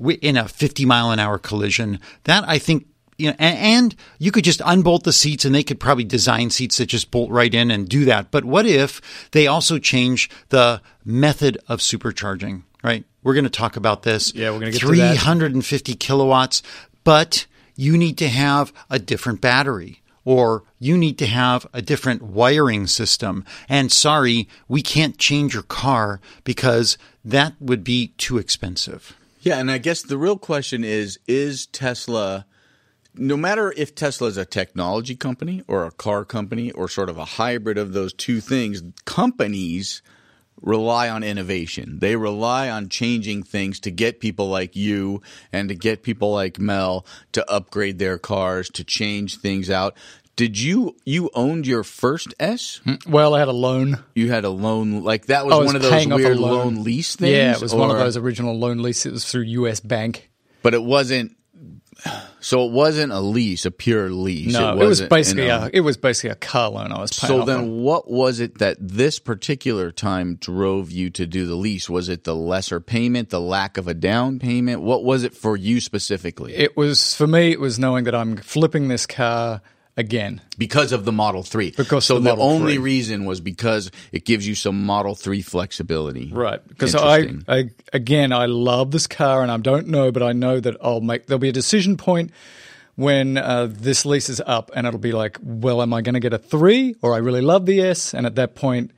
in a 50 mile an hour collision? That i think you know, a- and you could just unbolt the seats and they could probably design seats that just bolt right in and do that. But what if they also change the method of supercharging, right? We're going to talk about this. Yeah, we're gonna get to that. 350 kilowatts, but you need to have a different battery or you need to have a different wiring system. And sorry, we can't change your car because that would be too expensive. Yeah, and I guess the real question is is Tesla no matter if Tesla is a technology company or a car company or sort of a hybrid of those two things, companies rely on innovation. They rely on changing things to get people like you and to get people like Mel to upgrade their cars, to change things out. Did you you owned your first S? Hmm. Well, I had a loan. You had a loan like that was, was one of those weird loan. loan lease things. Yeah, it was one of those original loan leases. It was through US Bank. but it wasn't. So it wasn't a lease, a pure lease. No, it, was wasn't, basically you know. a, it was basically a car loan I was paying. So then, on. what was it that this particular time drove you to do the lease? Was it the lesser payment, the lack of a down payment? What was it for you specifically? it was for me. It was knowing that I'm flipping this car again. because of the Model Three. Because so the the, only 3. reason was because it gives you some Model Three flexibility. Right. Because I, I, again, I love this car and I don't know, but I know that I'll make, there'll be a decision point when uh, this lease is up and it'll be like, well, am I going to get a three or I really love the S? And at that point,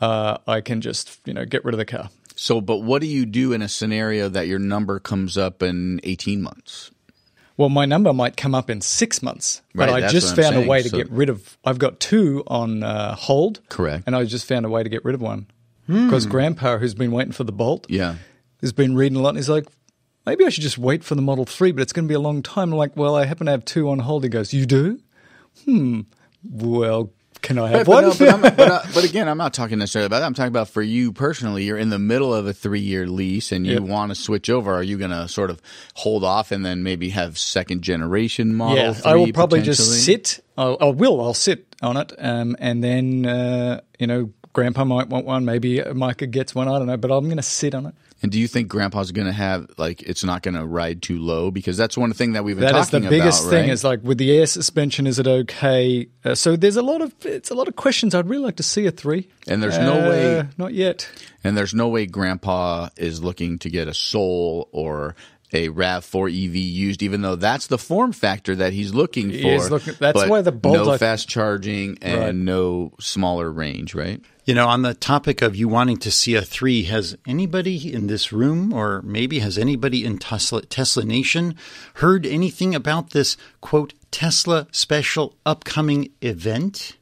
uh, I can just, you know, get rid of the car. So, but what do you do in a scenario that your number comes up in eighteen months? Well, my number might come up in six months, but Right, I just found a way to So- get rid of. I've got two on uh, hold, Correct. and I just found a way to get rid of one because Grandpa, who's been waiting for the Bolt, Yeah. has been reading a lot, and he's like, maybe I should just wait for the Model Three, but it's going to be a long time. I'm like, well, I happen to have two on hold. He goes, you do? Hmm. Well, can I have But, one? no, but, I'm- but, uh, but again, I'm not talking necessarily about that. I'm talking about for you personally. You're in the middle of a three year lease and you Yep. want to switch over. Are you going to sort of hold off and then maybe have second generation Model yeah, 3 I will probably just sit. I'll, I will. I'll sit on it, um, and then uh, you know Grandpa might want one. Maybe Micah gets one. I don't know, but I'm going to sit on it. And do you think Grandpa's going to have like it's not going to ride too low because that's one thing that we've been That is talking the biggest about, thing. right? Is like with the air suspension, is it okay? Uh, so there's a lot of it's a lot of questions. I'd really like to see a three. And there's no Uh, way- not yet. And there's no way Grandpa is looking to get a Soul or a RAV4 EV used, even though that's the form factor that he's looking for. He is looking- that's but why the Bolt, no I- fast charging and Right. no smaller range, right? You know, on the topic of you wanting to see a three, has anybody in this room, or maybe has anybody in Tesla, Tesla Nation, heard anything about this quote Tesla special upcoming event?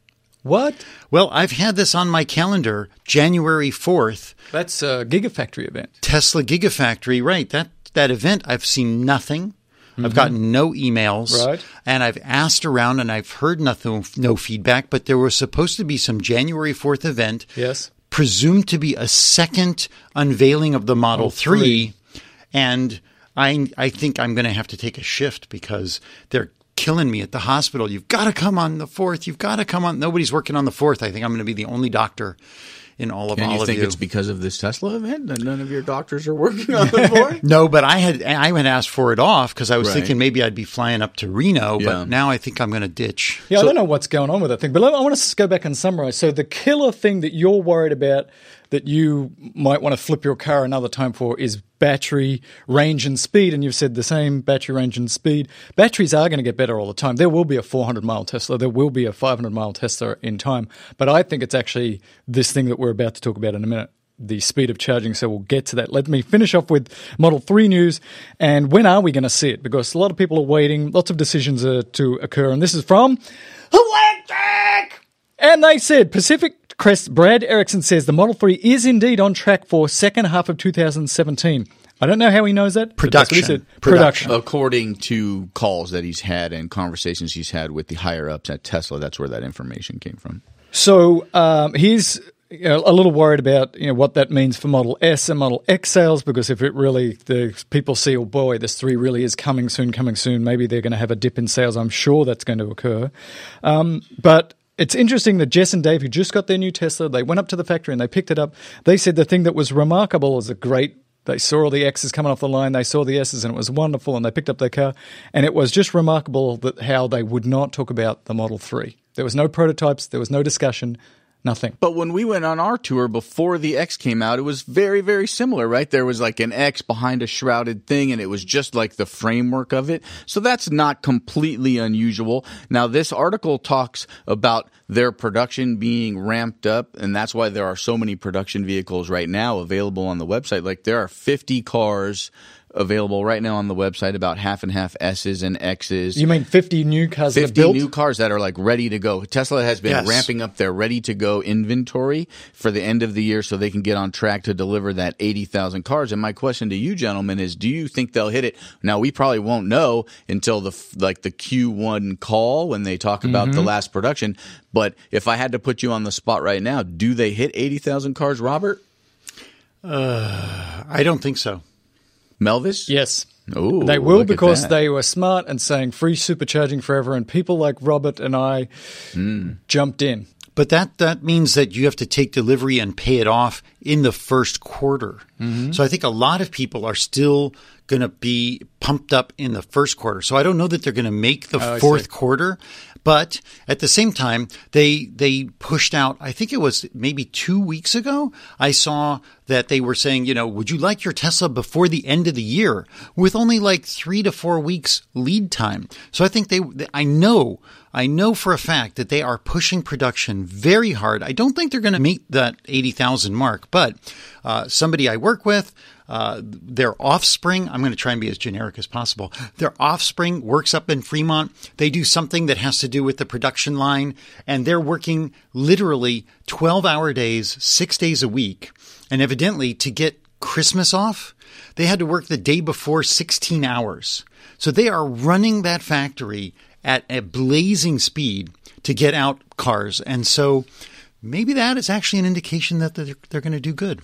What? Well, I've had this on my calendar, January fourth, That's a Gigafactory event. Tesla Gigafactory. Right, that that event. I've seen nothing. I've gotten no emails, Mm-hmm. Right. and I've asked around, and I've heard nothing, no feedback. But there was supposed to be some January fourth event, Yes. presumed to be a second unveiling of the Model 3 and I I think I'm going to have to take a shift because they're killing me at the hospital. You've got to come on the 4th. You've got to come on. Nobody's working on the 4th. I think I'm going to be the only doctor in all of And all you of think you. it's because of this Tesla event that none of your doctors are working on the board? no, but I had I had asked for it off because I was Right. thinking maybe I'd be flying up to Reno, Yeah. but now I think I'm going to ditch. Yeah, I don't know what's going on with that thing, but I want to go back and summarize. So the killer thing that you're worried about that you might want to flip your car another time for is battery range and speed. And you've said the same battery range and speed. Batteries are going to get better all the time. There will be a 400 mile Tesla. There will be a 500 mile Tesla in time. But I think it's actually this thing that we're about to talk about in a minute. The speed of charging, so we'll get to that. Let me finish off with Model 3 news. And when are we going to see it? Because a lot of people are waiting, lots of decisions are to occur. And this is from Electrek! And they said Pacific Crest Brad Erickson says the Model 3 is indeed on track for second half of 2017. I don't know how he knows that. but that's Production. Production. According to calls that he's had and conversations he's had with the higher ups at Tesla, that's where that information came from. So um, he's you know, a little worried about you know what that means for Model S and Model X sales because if it really the people see oh boy this three really is coming soon coming soon maybe they're going to have a dip in sales I'm sure that's going to occur um, but it's interesting that Jess and Dave who just got their new Tesla they went up to the factory and they picked it up they said the thing that was remarkable was a great they saw all the X's coming off the line. They saw the S's, and it was wonderful. And they picked up their car, and it was just remarkable that how they would not talk about the Model Three. There was no prototypes. There was no discussion. Nothing. But when we went on our tour before the X came out, it was very, very similar, right? There was like an X behind a shrouded thing, and it was just like the framework of it. So that's not completely unusual. Now, this article talks about their production being ramped up, and that's why there are so many production vehicles right now available on the website. Like there are 50 cars available right now on the website, about half and half S's and X's. You mean fifty new cars that are 50 built? new cars that are like ready to go. Tesla has been Yes. ramping up their ready to go inventory for the end of the year so they can get on track to deliver that 80,000 cars. And my question to you gentlemen is do you think they'll hit it? Now we probably won't know until the like the Q1 call when they talk about Mm-hmm. the last production, but if I had to put you on the spot right now, do they hit 80,000 cars, Robert? I don't think so. Melvis? yes. Ooh, They will because they were smart and saying free supercharging forever, and people like Robert and I Hmm. jumped in. But that, that means that you have to take delivery and pay it off in the first quarter. Mm-hmm. So I think a lot of people are still going to be pumped up in the first quarter. So I don't know that they're going to make the Oh, fourth quarter, but at the same time, they they pushed out. I think it was maybe two weeks ago. I saw that they were saying, you know, would you like your Tesla before the end of the year with only like three to four weeks lead time? So I think they. I know. I know for a fact that they are pushing production very hard. I don't think they're going to meet that 80,000 mark, but uh, somebody I work with, uh, their offspring, I'm going to try and be as generic as possible. Their offspring works up in Fremont. They do something that has to do with the production line, and they're working literally 12 hour days, six days a week. And evidently, to get Christmas off, they had to work the day before 16 hours. So they are running that factory at a blazing speed to get out cars. And so maybe that is actually an indication that they're, they're going to do good.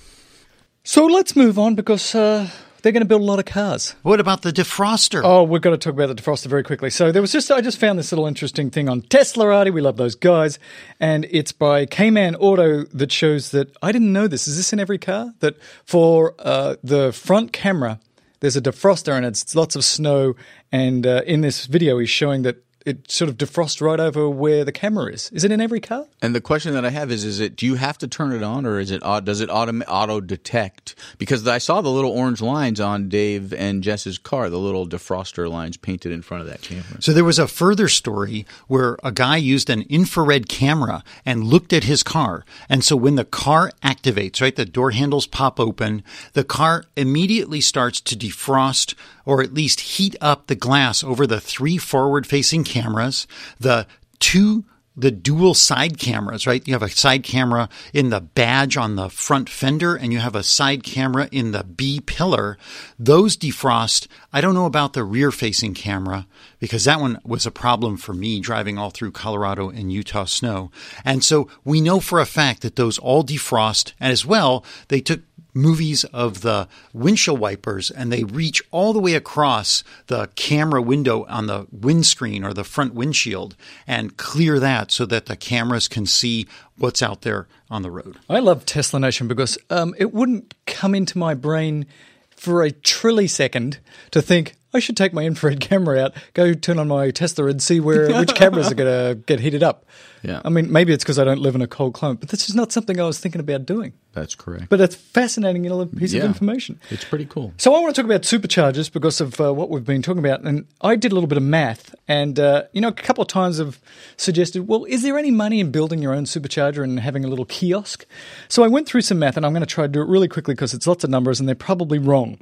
So let's move on because uh, they're going to build a lot of cars. What about the defroster? Oh, we've got to talk about the defroster very quickly. So there was just I just found this little interesting thing on Teslarati. We love those guys, and it's by K-Man Auto that shows that I didn't know this. Is this in every car? That for uh, the front camera, there's a defroster and it's lots of snow. And uh, in this video, he's showing that it sort of defrosts right over where the camera is. Is it in every car? And the question that I have is: Is it? Do you have to turn it on, or is it? Does it auto auto detect? Because I saw the little orange lines on Dave and Jess's car, the little defroster lines painted in front of that camera. So there was a further story where a guy used an infrared camera and looked at his car. And so when the car activates, right, the door handles pop open, the car immediately starts to defrost or at least heat up the glass over the three forward facing cameras, the two the dual side cameras, right? You have a side camera in the badge on the front fender and you have a side camera in the B pillar. Those defrost. I don't know about the rear facing camera because that one was a problem for me driving all through Colorado and Utah snow. And so we know for a fact that those all defrost and as well, they took movies of the windshield wipers and they reach all the way across the camera window on the windscreen or the front windshield and clear that so that the cameras can see what's out there on the road. I love Tesla Nation because um, it wouldn't come into my brain for a trilly second to think I should take my infrared camera out, go turn on my Tesla and see where which cameras are going to get heated up. Yeah. I mean, maybe it's because I don't live in a cold climate, but this is not something I was thinking about doing. That's correct. But it's fascinating little piece of information. it's pretty cool. So I want to talk about superchargers because of uh, what we've been talking about, and I did a little bit of math, and uh, you know, a couple of times have suggested, well, is there any money in building your own supercharger and having a little kiosk? So I went through some math, and I'm going to try to do it really quickly because it's lots of numbers, and they're probably wrong.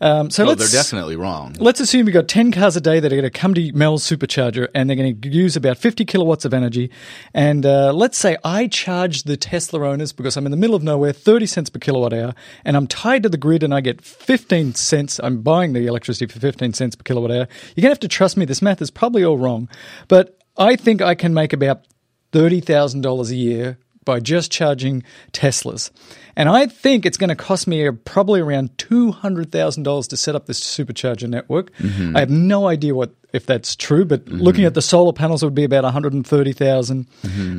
Um, so Oh, they're definitely wrong. Let's assume you've got 10 cars a day that are going to come to Mel's supercharger and they're going to use about 50 kilowatts of energy. And uh, let's say I charge the Tesla owners because I'm in the middle of nowhere, 30 cents per kilowatt hour, and I'm tied to the grid and I get 15 cents. I'm buying the electricity for 15 cents per kilowatt hour. You're going to have to trust me. This math is probably all wrong. But I think I can make about $30,000 a year by just charging Teslas. And I think it's going to cost me uh, probably around $200,000 to set up this supercharger network. I have no idea what if that's true, but looking at the solar panels it would be about 130,000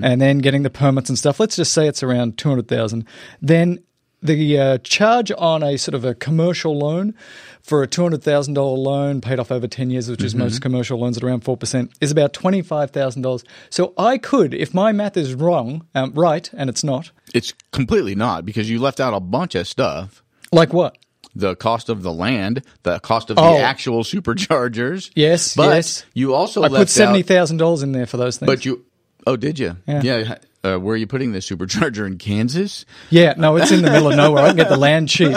and then getting the permits and stuff. Let's just say it's around 200,000. Then the uh, charge on a sort of a commercial loan for a $200,000 loan paid off over 10 years, which is most commercial loans at around 4%, is about $25,000. So I could, if my math is wrong, um, right, and it's not, It's completely not because you left out a bunch of stuff. like what? The cost of the land, the cost of Oh. the actual superchargers. Yes, but yes. you also I left put seventy thousand dollars in there for those things. But you, oh, did you? Yeah. Uh, where are you putting this supercharger in Kansas? yeah, no, it's in the middle of nowhere. I can get the land cheap.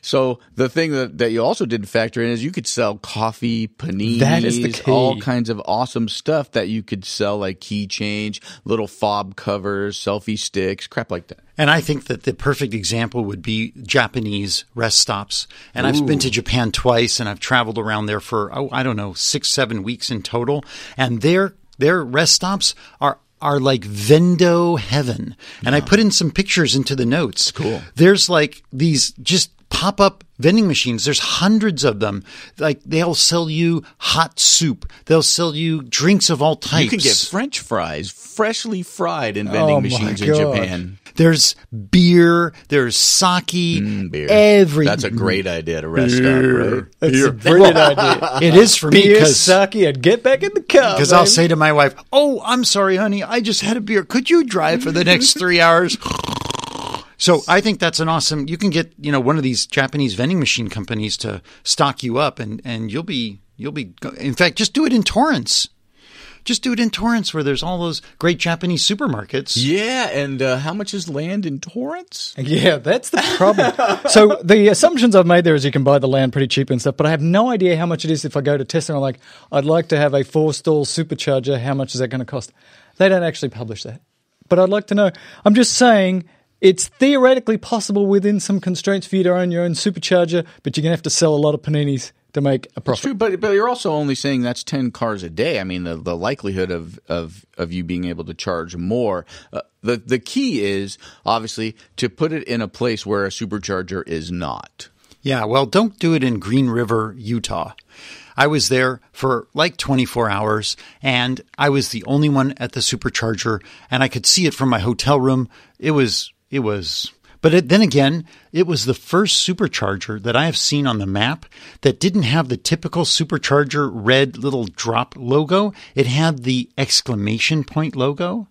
So the thing that, that you also didn't factor in is you could sell coffee, paninis, That is the key. all kinds of awesome stuff that you could sell, like key change, little fob covers, selfie sticks, crap like that. And I think that the perfect example would be Japanese rest stops. And I've been to Japan twice and I've traveled around there for, oh, I don't know, six, seven weeks in total. And their, their rest stops are, are like vendo heaven. And I put in some pictures into the notes. Cool. There's like these just pop up vending machines. There's hundreds of them. Like they'll sell you hot soup. They'll sell you drinks of all types. You can get French fries, freshly fried in oh vending Oh, machines in Japan. There's beer. There's sake. Mm, Beer. Every That's a great idea to rest stop, right? It's a brilliant idea. It is for me Beer, because sake, and get back in the car. because I'll say to my wife, "Oh, I'm sorry, honey. I just had a beer. Could you drive for the next three hours?" So I think that's an awesome. You can get you know one of these Japanese vending machine companies to stock you up, and and you'll be you'll be. In fact, just do it in Torrance. Just do it in Torrance, where there's all those great Japanese supermarkets. Yeah, and uh, how much is land in Torrance? Yeah, that's the problem. so the assumptions I've made there is you can buy the land pretty cheap and stuff, but I have no idea how much it is if I go to Tesla and I'm like, I'd like to have a four stall supercharger. How much is that going to cost? They don't actually publish that, but I'd like to know. I'm just saying it's theoretically possible within some constraints for you to own your own supercharger, but you're going to have to sell a lot of paninis to make a It's profit. true, but but you're also only saying that's ten cars a day. I mean, the, the likelihood of, of of you being able to charge more. Uh, the the key is obviously to put it in a place where a supercharger is not. Yeah, well, don't do it in Green River, Utah. I was there for like 24 hours and I was the only one at the supercharger and I could see it from my hotel room. It was, it was, but it, then again, it was the first supercharger that I have seen on the map that didn't have the typical supercharger red little drop logo. It had the exclamation point logo.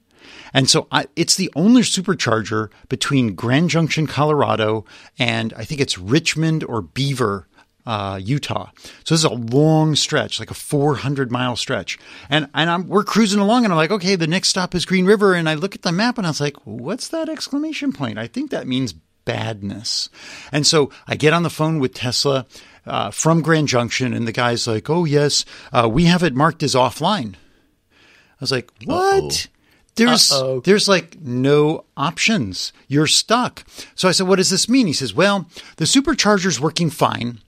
And so I, it's the only supercharger between Grand Junction, Colorado, and I think it's Richmond or Beaver, uh, Utah. So this is a long stretch, like a 400 mile stretch. And, and I'm, we're cruising along and I'm like, okay, the next stop is Green River. And I look at the map and I was like, what's that exclamation point? I think that means badness. And so I get on the phone with Tesla. Uh, from Grand Junction, and the guy's like, "Oh yes, uh, we have it marked as offline." I was like, "What?" There's Uh-oh. there's like no options. You're stuck. So I said, "What does this mean?" He says, "Well, the supercharger's working fine."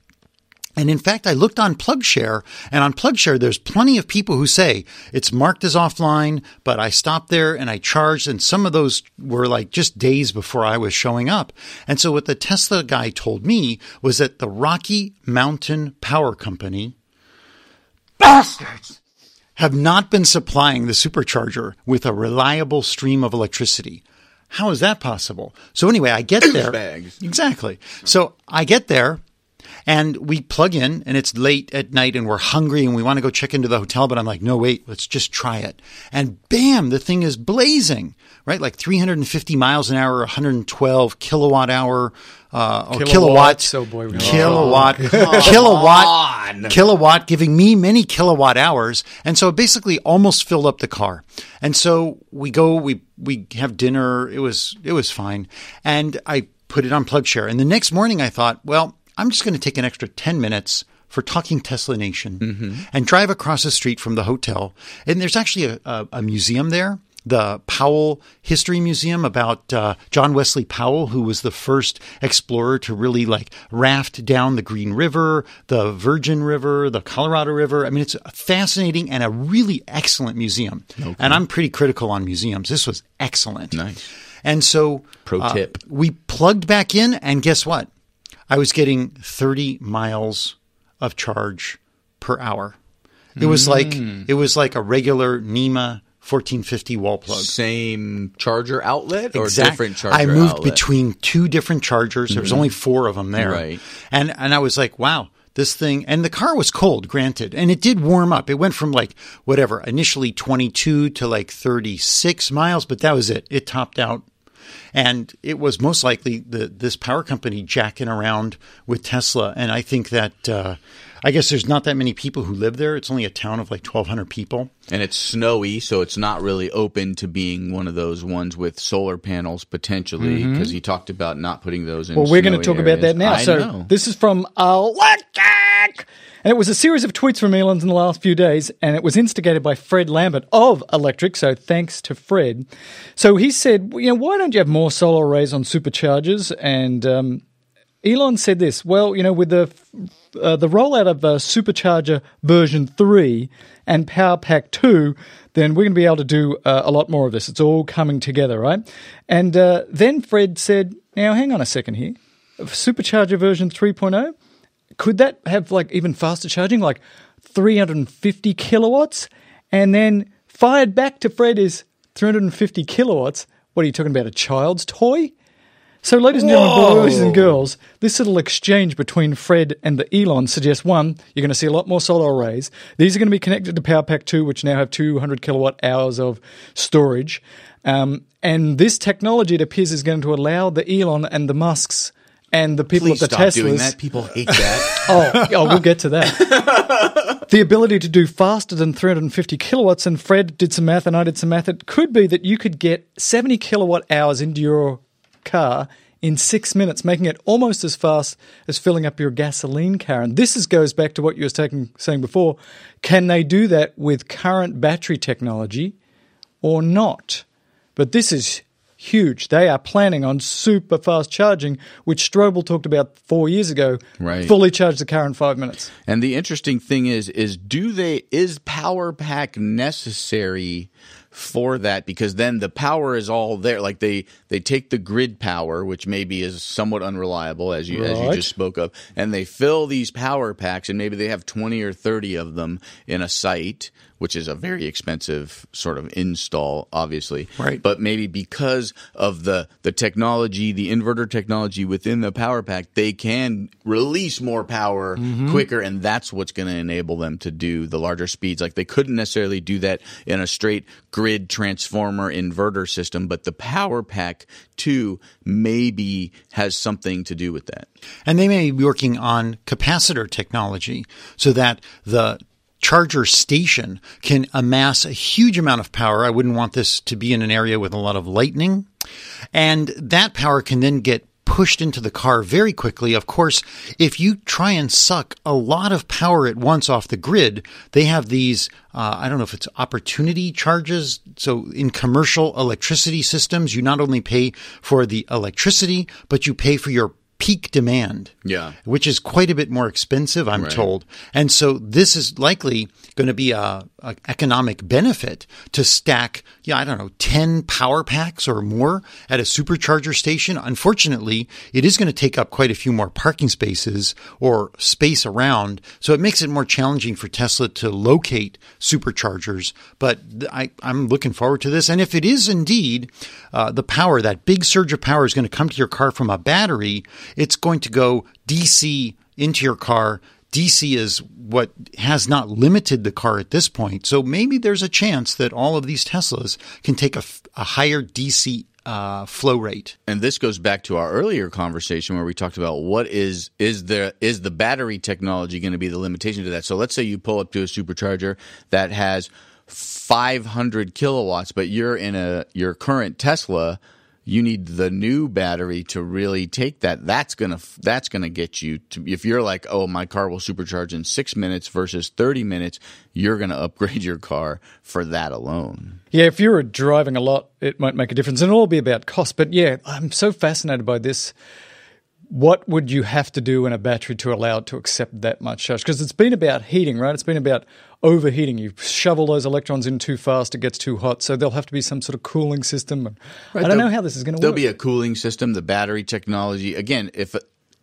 And in fact, I looked on PlugShare, and on PlugShare, there's plenty of people who say it's marked as offline, but I stopped there and I charged, and some of those were like just days before I was showing up. And so what the Tesla guy told me was that the Rocky Mountain Power Company bastards have not been supplying the supercharger with a reliable stream of electricity. How is that possible? So anyway, I get there. Douchebags. Exactly. So I get there and we plug in and it's late at night and we're hungry and we want to go check into the hotel, but I'm like, no, wait, let's just try it. And bam, the thing is blazing, right? Like 350 miles an hour, 112 kilowatt hour, uh, or Kilowatts. kilowatts. Oh, boy, we- Kilowatt, kilowatt, kilowatt, giving me many kilowatt hours. And so it basically almost filled up the car. And so we go, we, we have dinner. It was, it was fine. And I put it on PlugShare. And the next morning I thought, well, I'm just going to take an extra 10 minutes for Talking Tesla Nation and drive across the street from the hotel. And there's actually a, a, a museum there, the Powell History Museum about uh, John Wesley Powell, who was the first explorer to really like raft down the Green River, the Virgin River, the Colorado River. I mean, it's a fascinating and a really excellent museum. And I'm pretty critical on museums. This was excellent. Nice. And so, Pro uh, tip. we plugged back in, and guess what? I was getting 30 miles of charge per hour. It was like mm. it was like a regular NEMA 1450 wall plug. Same charger outlet or Exact- different charger I moved outlet? between two different chargers. There was mm-hmm. only four of them there, Right. And and I was like, wow, this thing. And the car was cold, granted, and it did warm up. It went from like whatever initially 22 to like 36 miles, but that was it. It topped out. And it was most likely the this power company jacking around with Tesla. And I think that uh, I guess there's not that many people who live there. It's only a town of like 1,200 people. and it's snowy, so it's not really open to being one of those ones with solar panels potentially. Because he talked about not putting those in. Mm-hmm. Well, we're going to talk about that now. I so know. this is from Electrek. And it was a series of tweets from Elon in the last few days, and it was instigated by Fred Lambert of Electrek. So thanks to Fred. So he said, you know, why don't you have more solar arrays on superchargers? And um, Elon said this. Well, you know, with the uh, the rollout of uh, Supercharger version three and Power Pack two, then we're going to be able to do uh, a lot more of this. It's all coming together, right? And uh, then Fred said, "Now, hang on a second here. Supercharger version 3.0, could that have like even faster charging, like 350 kilowatts? And then fired back to Fred is 350 kilowatts. What are you talking about? A child's toy? So, ladies and gentlemen, boys and girls, this little exchange between Fred and the Elon suggests one, you're going to see a lot more solar arrays. These are going to be connected to Power Pack 2, which now have 200 kilowatt hours of storage. Um, and this technology, it appears, is going to allow the Elon and the Musks and the people Please at the stop Teslas. doing that. People hate that. Oh, oh, we'll get to that. the ability to do faster than 350 kilowatts, and Fred did some math and I did some math. It could be that you could get 70 kilowatt hours into your car in six minutes, making it almost as fast as filling up your gasoline car. And this is, goes back to what you were taking, saying before. Can they do that with current battery technology or not? But this is huge. They are planning on super fast charging, which Straubel talked about four years ago. Right. Fully charge the car in five minutes. And the interesting thing is, is do they is power pack necessary for that because then the power is all there. Like they they take the grid power, which maybe is somewhat unreliable as you as you just spoke of, and they fill these power packs, and maybe they have twenty or thirty of them in a site, which is a very expensive sort of install, obviously. Right. But maybe because of the the technology, the inverter technology within the power pack, they can release more power mm-hmm. quicker, and that's what's going to enable them to do the larger speeds. Like they couldn't necessarily do that in a straight grid transformer inverter system, but the power pack too maybe has something to do with that. And they may be working on capacitor technology so that the charger station can amass a huge amount of power. I wouldn't want this to be in an area with a lot of lightning. And that power can then get pushed into the car very quickly. Of course, if you try and suck a lot of power at once off the grid, they have these, uh, I don't know if it's opportunity charges. So in commercial electricity systems, you not only pay for the electricity, but you pay for your peak demand. Yeah. Which is quite a bit more expensive, I'm told. And so this is likely going to be a, economic benefit to stack, yeah, I don't know, 10 power packs or more at a supercharger station. Unfortunately, it is going to take up quite a few more parking spaces or space around. So it makes it more challenging for Tesla to locate superchargers. But I, I'm looking forward to this. And if it is indeed uh, the power, that big surge of power is going to come to your car from a battery, it's going to go DC into your car. DC is what has not limited the car at this point. So maybe there's a chance that all of these Teslas can take a higher DC uh, flow rate. and this goes back to our earlier conversation where we talked about what is is the is the battery technology going to be the limitation to that. So let's say you pull up to a supercharger that has 500 kilowatts, but you're in a your current Tesla. You need the new battery to really take that. That's gonna that's gonna get you to. If you're like, oh, my car will supercharge in six minutes versus 30 minutes, you're gonna upgrade your car for that alone. Yeah, if you're driving a lot, it might make a difference. And it'll all be about cost. But yeah, I'm so fascinated by this. What would you have to do in a battery to allow it to accept that much charge? Because it's been about heating, right? It's been about overheating. You shovel those electrons in too fast, it gets too hot. So there'll have to be some sort of cooling system. And I don't know how this is going to work. There'll be a cooling system, the battery technology. Again, if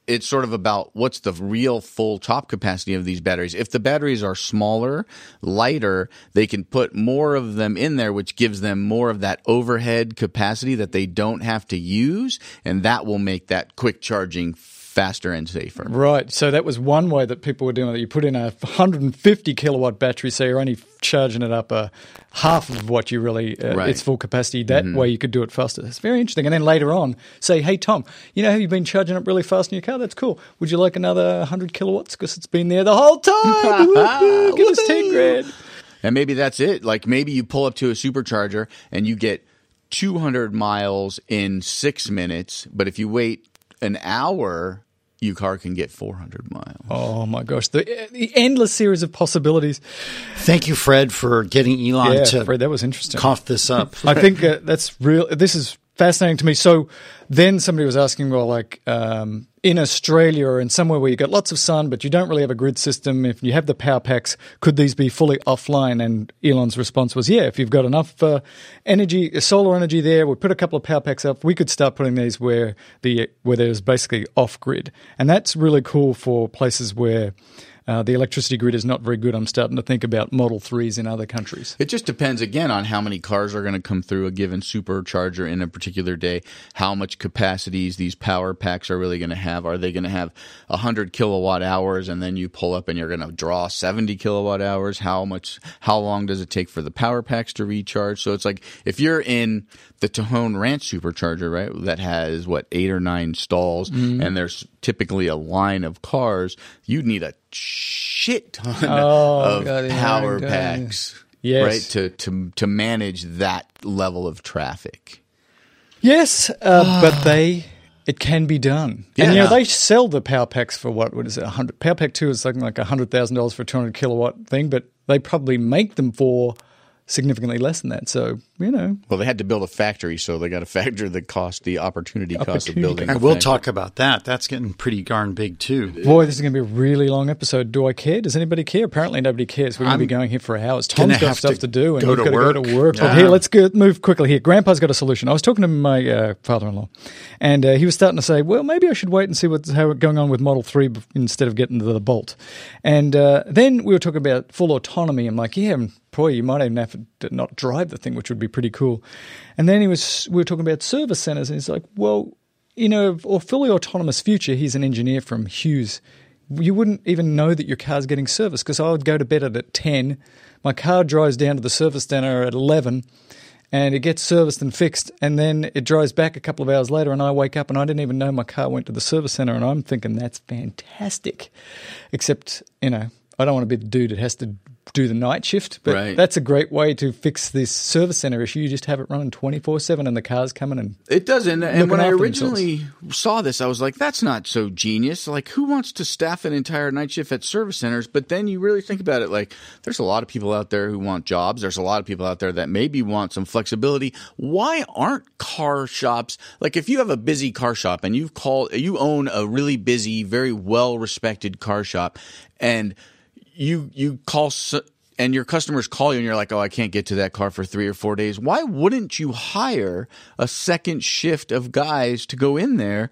it's sort of about what's the real full top capacity of these batteries. If the batteries are smaller, lighter, they can put more of them in there, which gives them more of that overhead capacity that they don't have to use, and that will make that quick charging faster and safer. Right. So that was one way that people were doing it. You put in a 150 kilowatt battery, so you're only charging it up a half of what you really uh, Right. its full capacity. That way you could do it faster. It's very interesting. And then later on, say, hey Tom, you know how you've been charging up really fast in your car? That's cool. Would you like another 100 kilowatts because it's been there the whole time? Give us 10 grand. And maybe that's it. Like maybe you pull up to a supercharger and you get 200 miles in six minutes, but if you wait an hour, your car can get 400 miles. Oh my gosh, the, the endless series of possibilities. Thank you, Fred, for getting Elon Yeah, to Fred, that was interesting. cough this up. I think uh, that's real. This is fascinating to me. So then somebody was asking, well, like um, in Australia or in somewhere where you got lots of sun, but you don't really have a grid system. If you have the power packs, could these be fully offline? And Elon's response was, yeah, if you've got enough uh, energy, solar energy there, we put a couple of power packs up. We could start putting these where the where there's basically off grid, and that's really cool for places where. Uh, the electricity grid is not very good. I'm starting to think about Model 3s in other countries. It just depends again on how many cars are going to come through a given supercharger in a particular day, how much capacities these power packs are really going to have. Are they going to have 100 kilowatt hours and then you pull up and you're going to draw 70 kilowatt hours? How much how long does it take for the power packs to recharge? So it's like if you're in the Tejon Ranch supercharger, right, that has what 8 or 9 stalls and there's typically a line of cars, you'd need a shit ton of God, power God. packs Yes. right to to to manage that level of traffic Yes, uh, but they it can be done. And you know they sell the power packs for what? What is it? hundred Power pack two is something like hundred thousand dollars for a two hundred kilowatt thing, but they probably make them for significantly less than that. So you know, Well, they had to build a factory, so they got to factor the cost, the opportunity cost of Opportunity building. I a will factory. talk about that. That's getting pretty darn big too. boy, this is going to be a really long episode. Do I care? Does anybody care? Apparently, nobody cares. We're going to be going here for hours. gonna Tom's got stuff to to, do, and go you've to got to go to work. work. But here, let's go, move quickly here. Grandpa's got a solution. I was talking to my uh, father-in-law, and uh, he was starting to say, "Well, maybe I should wait and see what's how going on with Model Three instead of getting the, the Bolt." And uh, then we were talking about full autonomy. I'm like, "Yeah, boy, you might even have to not drive the thing, which would be pretty cool." And then he was, we were talking about service centers, and he's like, "Well." You know, or fully autonomous future. He's an engineer from Hughes you wouldn't even know that your car's getting serviced because I would go to bed at, 10. My car drives down to the service center at 11 and it gets serviced and fixed. And then it drives back a couple of hours later and I wake up and I didn't even know my car went to the service center. And I'm thinking that's fantastic. Except, you know, I don't want to be the dude that has to do the night shift, but Right. that's a great way to fix this service center issue. You just have it running 24 7 and the car's coming and It doesn't. And when I originally saw this, I was like, that's not so genius. Like, who wants to staff an entire night shift at service centers? But then you really think about it, like, there's a lot of people out there who want jobs. There's a lot of people out there that maybe want some flexibility. Why aren't car shops, like, if you have a busy car shop and you've called, you own a really busy, very well respected car shop, and you, you call, s- and your customers call you and you're like, oh, I can't get to that car for three or four days. Why wouldn't you hire a second shift of guys to go in there?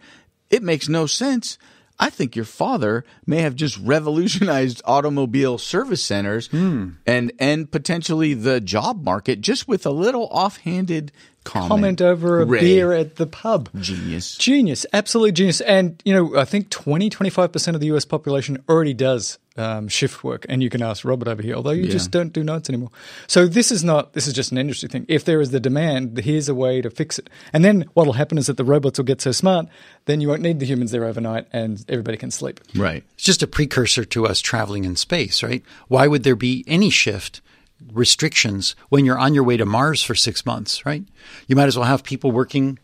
It makes no sense. I think your father may have just revolutionized automobile service centers hmm. and and potentially the job market just with a little offhanded comment. comment over a Ray. beer at the pub. Genius. Genius, absolute genius. And, you know, I think 20, 25% of the US population already does um, shift work. And you can ask Robert over here, although you Yeah. just don't do nights anymore. So this is not, this is just an industry thing. If there is the demand, here's a way to fix it. And then what'll happen is that the robots will get so smart, then you won't need the humans there overnight and everybody can sleep. Right. It's just a precursor to us traveling in space, right? Why would there be any shift restrictions when you're on your way to Mars for six months, right? You might as well have people working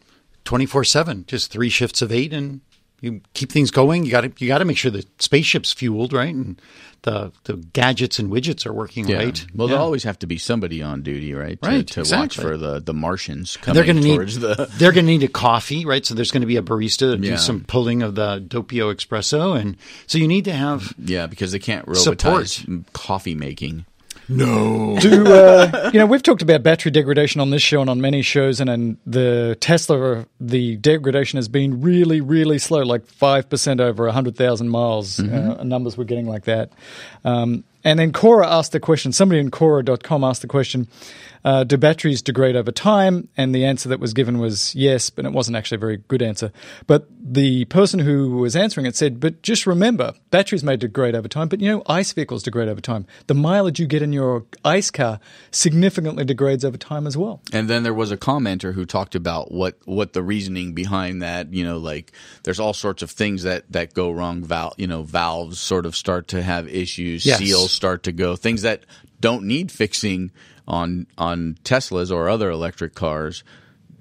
24 7, just three shifts of eight, and you keep things going. You got to you got to make sure the spaceship's fueled, right? And the the gadgets and widgets are working Yeah. right. Well, Yeah. there'll always have to be somebody on duty, right? To, Right, To watch for the, the Martians coming they're going to need the. they're going to need a coffee, right? So there's going to be a barista to Yeah. do some pulling of the doppio espresso, and so you need to have Yeah, because they can't Support. robotize coffee making. No. Do uh, you know? We've talked about battery degradation on this show and on many shows, and, and the Tesla, the degradation has been really, really slow, like five percent over hundred thousand miles. Uh, numbers we're getting like that. Um, and then Quora asked the question. Somebody in Quora.com asked the question: uh, Do batteries degrade over time? And the answer that was given was yes, but it wasn't actually a very good answer. But the person who was answering it said, "But just remember, batteries may degrade over time, but you know, ICE vehicles degrade over time. The mileage you get in your ICE car significantly degrades over time as well." And then there was a commenter who talked about what, what the reasoning behind that. You know, like there's all sorts of things that, that go wrong. Val, you know, valves sort of start to have issues. Yes. Seals start to go. Things that don't need fixing on on Teslas or other electric cars.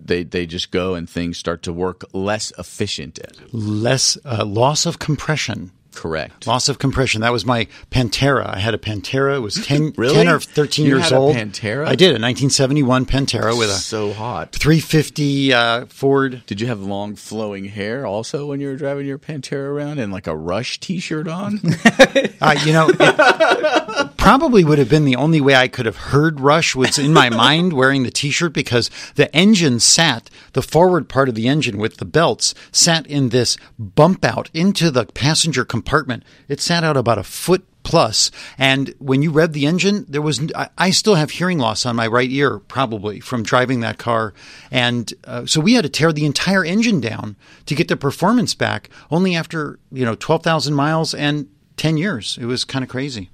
They they just go and things start to work less efficient. less uh, loss of compression. Correct. Loss of compression. That was my Pantera. I had a Pantera. It was 10, Really? 10 or 13 You years old. Pantera? I did. A 1971 Pantera with a so hot. 350 uh, Ford. Did you have long flowing hair also when you were driving your Pantera around and like a Rush T-shirt on? Uh, you know, probably would have been the only way I could have heard Rush was in my mind wearing the T-shirt because the engine sat, the forward part of the engine with the belts sat in this bump out into the passenger compartment. It sat out about a foot plus, and when you rev the engine, there was I, I still have hearing loss on my right ear probably from driving that car, and uh, so we had to tear the entire engine down to get the performance back. Only after you know twelve thousand miles and 10 years. It was kind of crazy.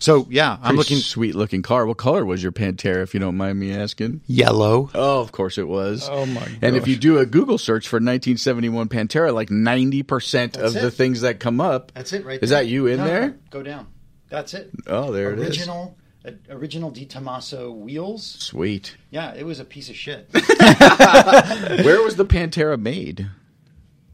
So, yeah, I'm looking sweet looking car. What color was your Pantera, if you don't mind me asking? yellow. Oh, of course it was. Oh, my And if you do a Google search for 1971 Pantera, like 90% of That's the things that come up. That's it right Is there. that you in No, no, there? no. Go down. That's it. Oh, there it is. original, uh, original De Tomaso wheels. Sweet. Yeah, it was a piece of shit. Where was the Pantera made?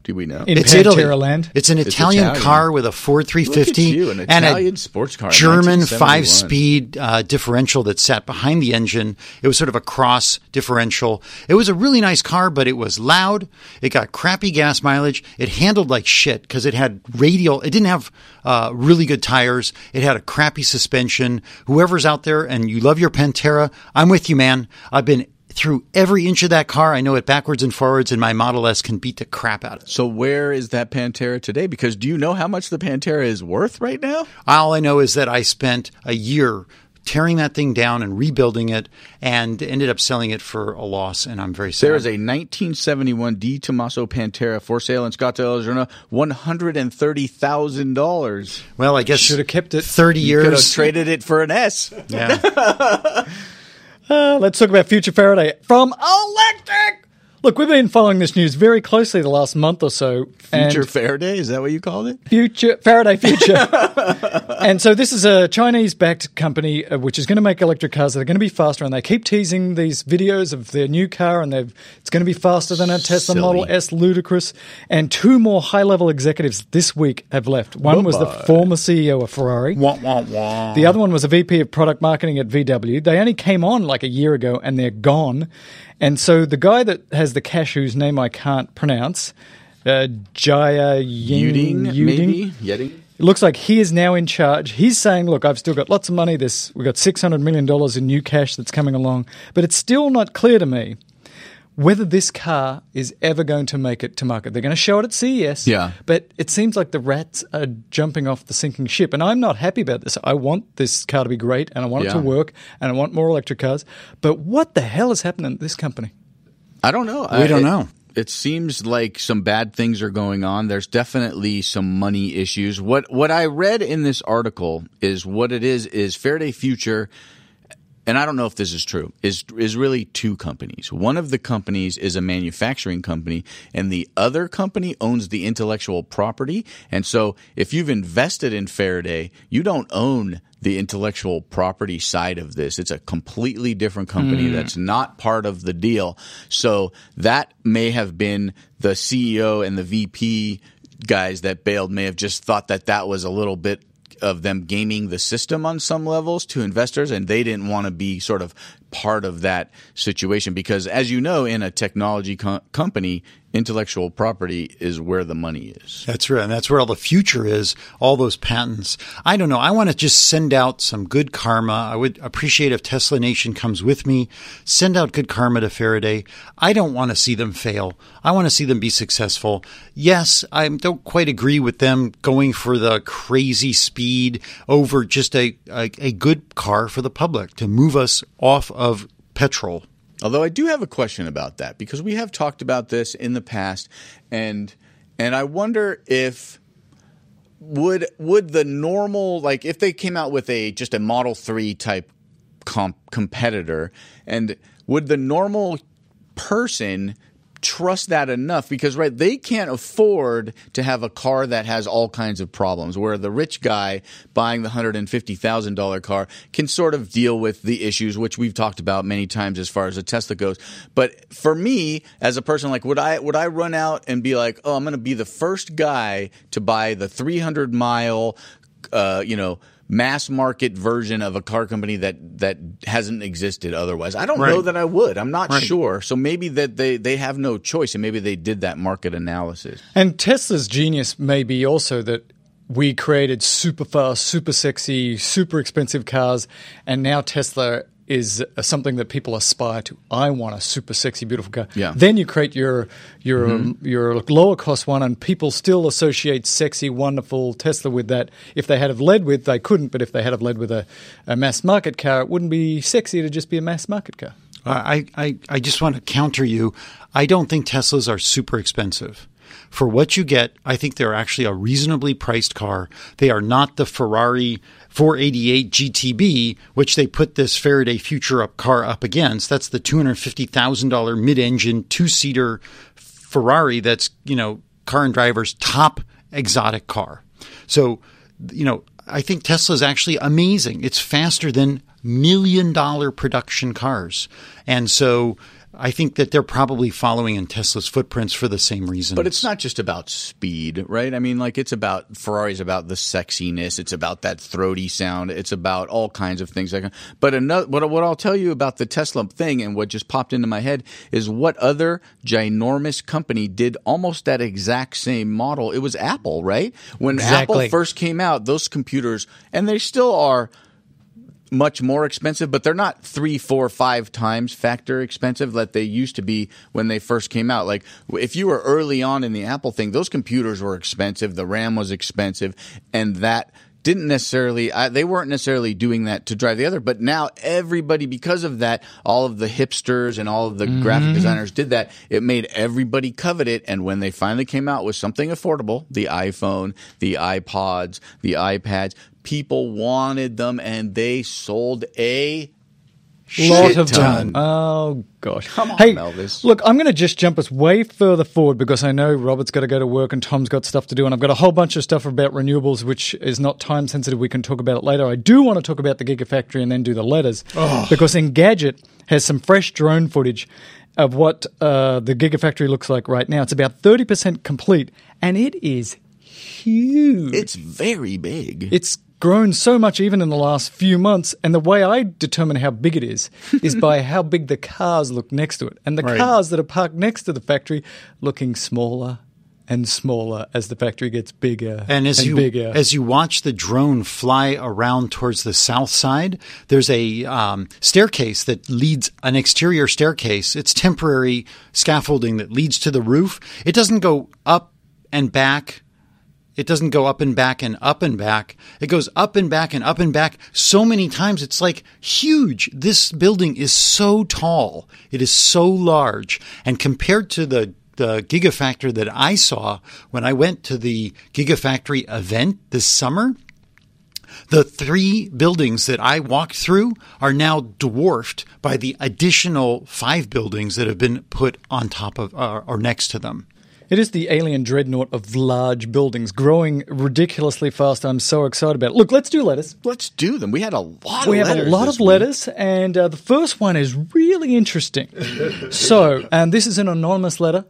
Do we know? In It's Pantera Italy. land. It's an It's Italian, Italian. car with a Ford 350 you, an and a sports car German five-speed uh, differential that sat behind the engine. It was sort of a cross differential. It was a really nice car, but it was loud. It got crappy gas mileage. It handled like shit because it had radial. It didn't have uh, really good tires. It had a crappy suspension. Whoever's out there and you love your Pantera, I'm with you, man. I've been through every inch of that car. I know it backwards and forwards, and my Model S can beat the crap out of it. So where is that Pantera today? Because do you know how much the Pantera is worth right now? All I know is that I spent a year tearing that thing down and rebuilding it and ended up selling it for a loss, and I'm very sad. There is a 1971 De Tomaso Pantera for sale in Scottsdale, Arizona, one hundred and thirty thousand dollars. well, I guess Should have kept it. 30 You could have years. traded it for an S. yeah. Uh, let's talk about Future Faraday from Electrek. Look, we've been following this news very closely the last month or so. Future Faraday, is that what you called it? Future Faraday Future. and so this is a Chinese-backed company uh, which is going to make electric cars that are going to be faster, and they keep teasing these videos of their new car, and they've it's going to be faster than a Tesla Silly. Model S, ludicrous. And two more high-level executives this week have left. One was the former CEO of Ferrari. wah, wah, wah. The other one was a VP of product marketing at VW. They only came on like a year ago and they're gone. And so the guy that has the cash, whose name I can't pronounce, uh, Jaya Ying, Yuding, maybe? Yeding? It looks like he is now in charge. He's saying, "Look, I've still got lots of money. This we've got six hundred million dollars in new cash that's coming along, but it's still not clear to me whether this car is ever going to make it to market. They're going to show it at CES, Yeah. but it seems like the rats are jumping off the sinking ship, and I'm not happy about this. I want this car to be great, and I want it to work, and I want more electric cars. But what the hell is happening at this company? I don't know. We don't it, know. It seems like some bad things are going on. There's definitely some money issues. What what I read in this article is what it is is Faraday Future and I don't know if this is true, is is really two companies. One of the companies is a manufacturing company, and the other company owns the intellectual property. And so, if you've invested in Faraday, you don't own the intellectual property side of this. It's a completely different company hmm. that's not part of the deal. So that may have been the CEO and the VP guys that bailed may have just thought that that was a little bit of them gaming the system on some levels to investors and they didn't want to be sort of part of that situation because as you know in a technology co- company intellectual property is where the money is That's right. And that's where all the future is, all those patents. I don't know. I want to just send out some good karma. I would appreciate if Tesla Nation comes with me. Send out good karma to Faraday. I don't want to see them fail. I want to see them be successful. Yes, I don't quite agree with them going for the crazy speed over just a, a, a good car for the public to move us off of petrol. Although I do have a question about that because we have talked about this in the past, and and I wonder if would would the normal like if they came out with a just a Model Three type comp- competitor, and would the normal person trust that enough because right they can't afford to have a car that has all kinds of problems where the rich guy buying the $150,000 car can sort of deal with the issues which we've talked about many times as far as a Tesla goes. But for me as a person like would I would I run out and be like oh I'm going to be the first guy to buy the 300 mile uh, you know mass market version of a car company that that hasn't existed otherwise. I don't know that I would. I'm not Right. sure. So maybe that they they have no choice and maybe they did that market analysis. And Tesla's genius may be also that we created super fast, super sexy, super expensive cars, and now Tesla is something that people aspire to. I want a super sexy, beautiful car. Yeah. Then you create your your mm-hmm. your lower cost one, and people still associate sexy, wonderful Tesla with that. If they had have led with, they couldn't. But if they had have led with a, a mass market car, it wouldn't be sexy to just be a mass market car. I, I, I just want to counter you. I don't think Teslas are super expensive. For what you get, I think they're actually a reasonably priced car. They are not the Ferrari 488 GTB, which they put this Faraday Future Up car up against. That's the $250,000 mid engine, two seater Ferrari that's, you know, car and driver's top exotic car. So, you know, I think Tesla is actually amazing. It's faster than million dollar production cars. And so I think that they're probably following in Tesla's footprints for the same reason. But it's not just about speed, right? I mean, like it's about Ferrari's about the sexiness. It's about that throaty sound. It's about all kinds of things. Like, but another, what, what I'll tell you about the Tesla thing and what just popped into my head is what other ginormous company did almost that exact same model. It was Apple, right? When Exactly. Apple first came out, those computers, and they still are much more expensive, but they're not three, four, five times factor expensive that they used to be when they first came out. Like if you were early on in the Apple thing, those computers were expensive, the RAM was expensive, and that didn't necessarily I, they weren't necessarily doing that to drive the other but now everybody because of that all of the hipsters and all of the graphic mm-hmm. designers did that. It made everybody covet it and when they finally came out with something affordable the iphone the ipods the ipads people wanted them and they sold a lot of them. Oh gosh! Come on, hey, Elvis. Look, I'm going to just jump us way further forward because I know Robert's got to go to work and Tom's got stuff to do, and I've got a whole bunch of stuff about renewables, which is not time sensitive. We can talk about it later. I do want to talk about the Gigafactory and then do the letters because Engadget has some fresh drone footage of what uh, the Gigafactory looks like right now. It's about 30% complete, and it is huge. it's very big It's grown so much even in the last few months. And the way I determine how big it is is by how big the cars look next to it. And the Right. cars that are parked next to the factory looking smaller and smaller as the factory gets bigger And as you bigger. as you watch the drone fly around towards the south side, there's a um, staircase that leads an exterior staircase. It's temporary scaffolding that leads to the roof. It doesn't go up and back. It doesn't go up and back and up and back. It goes up and back and up and back so many times. It's like huge. This building is so tall. It is so large. And compared to the the Gigafactory that I saw when I went to the Gigafactory event this summer, the three buildings that I walked through are now dwarfed by the additional five buildings that have been put on top of uh, or next to them. It is the alien dreadnought of large buildings growing ridiculously fast. I'm so excited about it. Look, let's do letters. let's do them we had a lot We of have a letters lot of week. letters, and uh, the first one is really interesting. so, and this is an anonymous letter.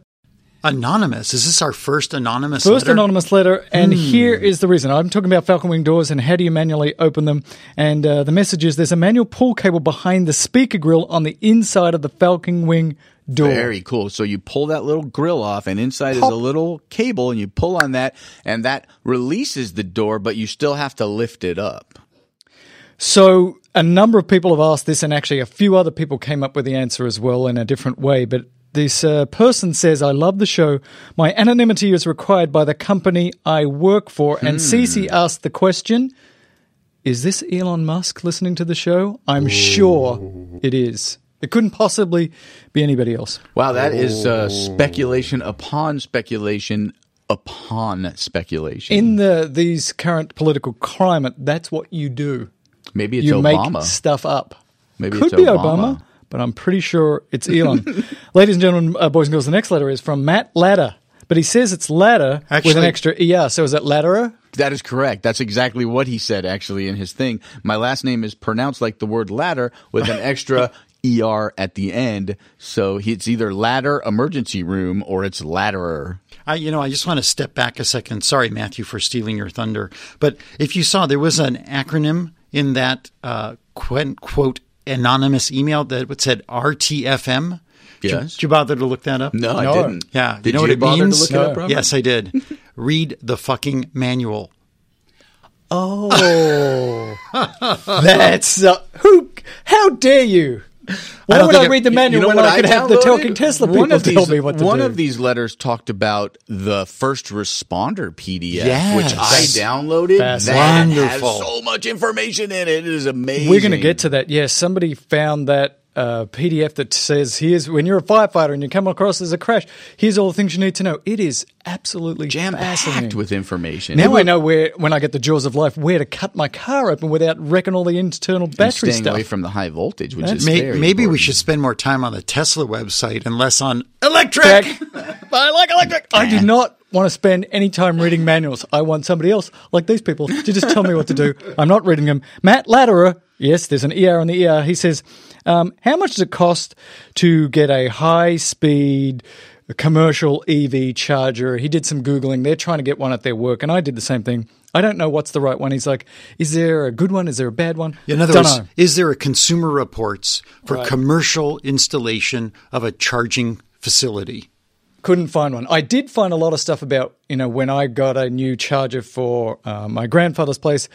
Anonymous. Is this our first anonymous First letter? anonymous letter, and here is the reason. I'm talking about Falcon Wing doors and how do you manually open them. And uh, the message is there's a manual pull cable behind the speaker grill on the inside of the Falcon Wing door. Very cool. So you pull that little grill off, and inside is a little cable, and you pull on that, and that releases the door, but you still have to lift it up. So a number of people have asked this, and actually a few other people came up with the answer as well in a different way. But this uh, person says, "I love the show. My anonymity is required by the company I work for." And Cece asked the question. Is this Elon Musk listening to the show? I'm sure it is. It couldn't possibly be anybody else. Wow, that is uh, speculation upon speculation upon speculation. In the these current political climate, that's what you do. Maybe it's you Obama. make stuff up. Maybe Could it's be Obama. Obama, but I'm pretty sure it's Elon. Ladies and gentlemen, uh, boys and girls, the next letter is from Matt Ladder. But he says it's ladder with an extra ER. So is that ladderer? That is correct. That's exactly what he said actually in his thing. My last name is pronounced like the word ladder with an extra ER at the end. So it's either ladder emergency room or it's ladderer. I, you know, I just want to step back a second. Sorry, Matthew, for stealing your thunder. But if you saw, there was an acronym in that uh, quote, quote anonymous email that said RTFM. Did you- Yes. Did you bother to look that up? No, I didn't. Yeah. Did you know what it bother means? to look it up, Yes, I did. Read the fucking manual. Oh, that's uh, who? How dare you? Why don't would I it- read the You manual know when I could have the talking Tesla people one of tell these, me what to do? one do? of these letters talked about the first responder PDF, Yes. which I downloaded. That Fascinating. has Wonderful. so much information in it. It is amazing. We're going to get to that. Yes, somebody found that uh, PDF that says here's when you're a firefighter and you come across as a crash. Here's all the things you need to know. It is absolutely jam packed with information. Now I know where, when I get the jaws of life, where to cut my car open without wrecking all the internal And battery staying stuff. away from the high voltage, which That's- is May, very maybe we should spend more time on the Tesla website and less on Electrek. Back- I like Electrek. I do not want to spend any time reading manuals. I want somebody else, like these people, to just tell me what to do. I'm not reading them. Matt Ladderer, Yes, there's an ER on the ER. He says, um, How much does it cost to get a high speed commercial EV charger? He did some Googling. They're trying to get one at their work, and I did the same thing. I don't know what's the right one. He's like, Is there a good one? Is there a bad one? In other words, is there a Consumer Reports for commercial installation of a charging facility? couldn't find one. I did find a lot of stuff about you know when I got a new charger for uh, my grandfather's place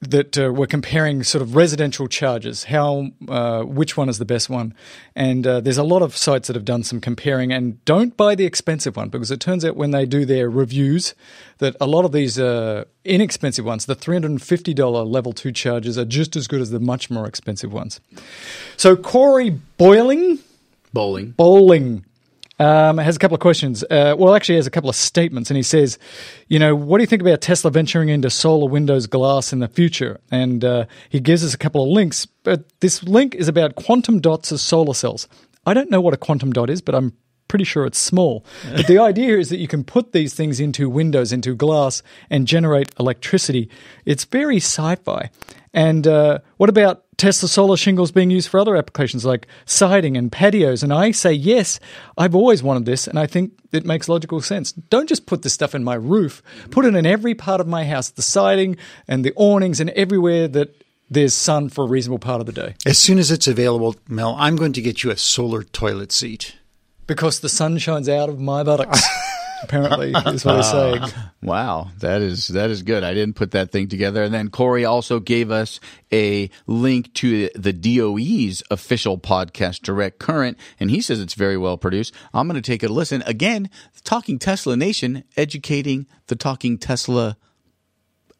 that uh, were comparing sort of residential charges, how uh, which one is the best one, and uh, there's a lot of sites that have done some comparing. And don't buy the expensive one because it turns out when they do their reviews that a lot of these uh, inexpensive ones, the three hundred and fifty dollar level two chargers, are just as good as the much more expensive ones. So Corey Boiling. Bowling. Bowling um, has a couple of questions. Uh, well, actually, has a couple of statements, and he says, "You know, what do you think about Tesla venturing into solar windows glass in the future?" And uh, he gives us a couple of links. But this link is about quantum dots as solar cells. I don't know what a quantum dot is, but I'm pretty sure it's small. But the idea is that you can put these things into windows, into glass, and generate electricity. It's very sci-fi. And uh, what about Tesla solar shingles being used for other applications like siding and patios? And I say yes. I've always wanted this, and I think it makes logical sense. Don't just put this stuff in my roof. Put it in every part of my house, the siding and the awnings, and everywhere that there's sun for a reasonable part of the day. As soon as it's available, Mel, I'm going to get you a solar toilet seat. Because the sun shines out of my buttocks. Apparently, is what he's saying. Wow, that is that is good. I didn't put that thing together. And then Corey also gave us a link to the DOE's official podcast, Direct Current, and he says it's very well produced. I'm going to take a listen again. Talking Tesla Nation, educating the Talking Tesla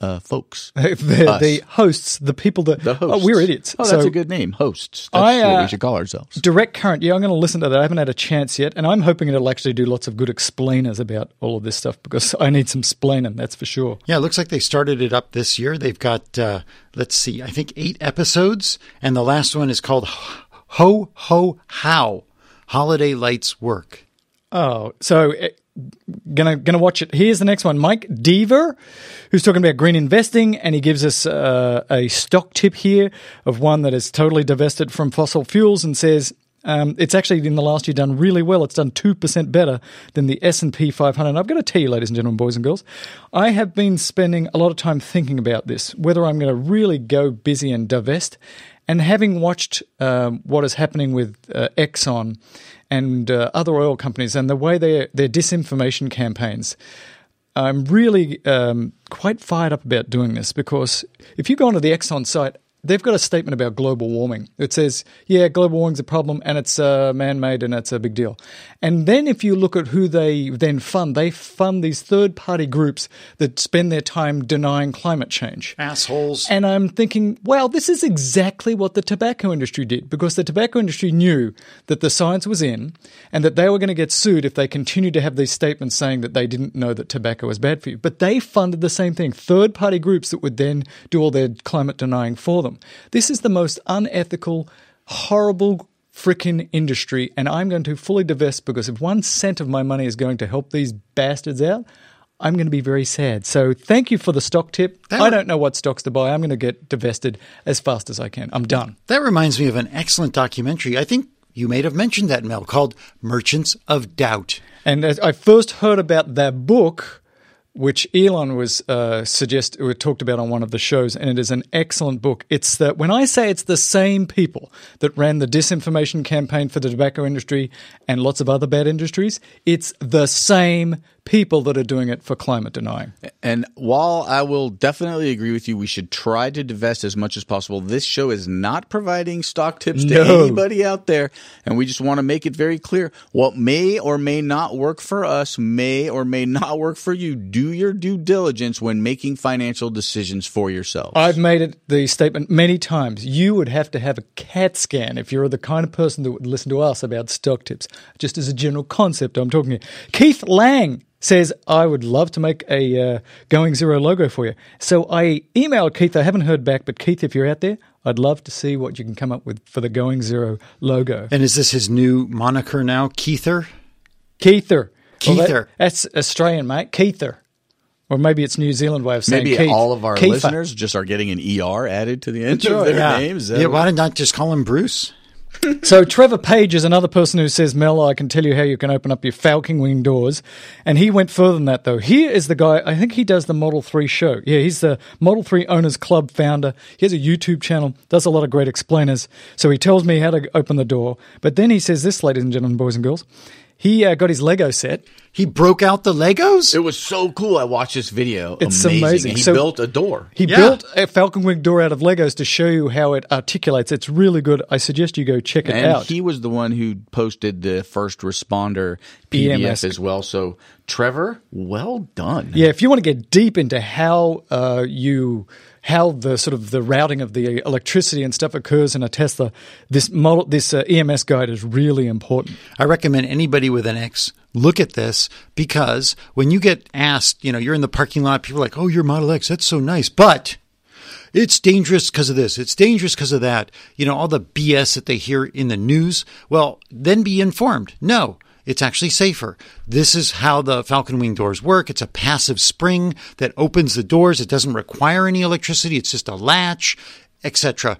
uh, folks. the, the hosts, the people that The hosts. oh, we're idiots. Oh, that's So a good name, hosts. That's I, what uh, we should call ourselves. Direct current, yeah, I'm going to listen to that. I haven't had a chance yet, and I'm hoping it'll actually do lots of good explainers about all of this stuff because I need some splaining, that's for sure. Yeah, it looks like they started it up this year. They've got, uh, let's see, I think eight episodes, and the last one is called Ho Ho How Holiday Lights Work. Oh, so eh, gonna gonna watch it. Here's the next one, Mike Deaver, who's talking about green investing, and he gives us uh, a stock tip here of one that is totally divested from fossil fuels, and says. Um, it's actually in the last year done really well. It's done two percent better than the S and P 500. I've got to tell you, ladies and gentlemen, boys and girls, I have been spending a lot of time thinking about this, whether I'm going to really go busy and divest. And having watched um, what is happening with uh, Exxon and uh, other oil companies and the way their their disinformation campaigns, I'm really um, quite fired up about doing this because if you go onto the Exxon site, they've got a statement about global warming. It says, yeah, global warming's a problem and it's uh, man made and it's a big deal. And then if you look at who they then fund, they fund these third party groups that spend their time denying climate change. Assholes. And I'm thinking, well, this is exactly what the tobacco industry did because the tobacco industry knew that the science was in and that they were going to get sued if they continued to have these statements saying that they didn't know that tobacco was bad for you. But they funded the same thing third party groups that would then do all their climate denying for them. This is the most unethical, horrible freaking industry, and I'm going to fully divest because if one cent of my money is going to help these bastards out, I'm going to be very sad. So thank you for the stock tip. That I don't know what stocks to buy. I'm going to get divested as fast as I can. I'm done. That reminds me of an excellent documentary. I think you may have mentioned that, Mel, called Merchants of Doubt. And as I first heard about that book, which Elon was uh, suggest or talked about on one of the shows, and it is an excellent book. It's that when I say it's the same people that ran the disinformation campaign for the tobacco industry and lots of other bad industries, it's the same people that are doing it for climate denying. And while I will definitely agree with you, we should try to divest as much as possible. This show is not providing stock tips to No. anybody out there. And we just want to make it very clear what may or may not work for us, may or may not work for you. Do your due diligence when making financial decisions for yourself. I've made it the statement many times. You would have to have a CAT scan if you're the kind of person that would listen to us about stock tips. Just as a general concept, I'm talking here. Keith Lang says, I would love to make a uh, Going Zero logo for you. So I emailed Keith. I haven't heard back, but Keith, if you're out there, I'd love to see what you can come up with for the Going Zero logo. And is this his new moniker now, Keither? Keither. Well, that- Keither. that's Australian, mate. Keither. Or maybe it's New Zealand way of saying it. Maybe Keith. all of our Kiefer. listeners just are getting an ER added to the end of their yeah. names. Yeah, why not just call him Bruce? So Trevor Page is another person who says, Mel, I can tell you how you can open up your Falcon Wing doors. And he went further than that, though. Here is the guy, I think he does the Model 3 show. Yeah, he's the Model 3 Owners Club founder. He has a YouTube channel, does a lot of great explainers. So he tells me how to open the door. But then he says this, ladies and gentlemen, boys and girls. He uh, got his Lego set. He broke out the Legos? It was so cool. I watched this video. It's amazing. amazing. He So- built a door. He Yeah. built a Falcon Wing door out of Legos to show you how it articulates. It's really good. I suggest you go check it And out. he was the one who posted the first responder PDF EMS. as well. So, Trevor, well done. Yeah, if you want to get deep into how uh, you how the sort of the routing of the electricity and stuff occurs in a Tesla, this model, this uh, EMS guide is really important. I recommend anybody with an X look at this because when you get asked, you know, you're in the parking lot, people are like, oh, your Model X, that's so nice. But it's dangerous because of this. It's dangerous because of that. You know, all the BS that they hear in the news. Well, then be informed. No, it's actually safer. This is how the Falcon Wing doors work. It's a passive spring that opens the doors. It doesn't require any electricity. It's just a latch, etc.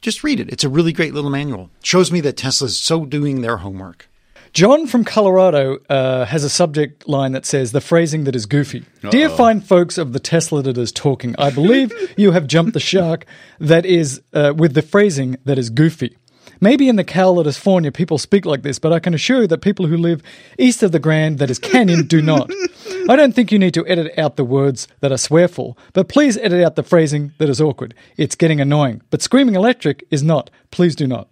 Just read it. It's a really great little manual. It Shows me that Tesla's so doing their homework. John from Colorado uh, has a subject line that says the phrasing that is goofy. Dear fine folks of the Tesla that is talking, I believe you have jumped the shark that is uh, with the phrasing that is goofy. Maybe in the California people speak like this, but I can assure you that people who live east of the Grand, that is Canyon, do not. I don't think you need to edit out the words that are swearful, but please edit out the phrasing that is awkward. It's getting annoying. But screaming electric is not. Please do not.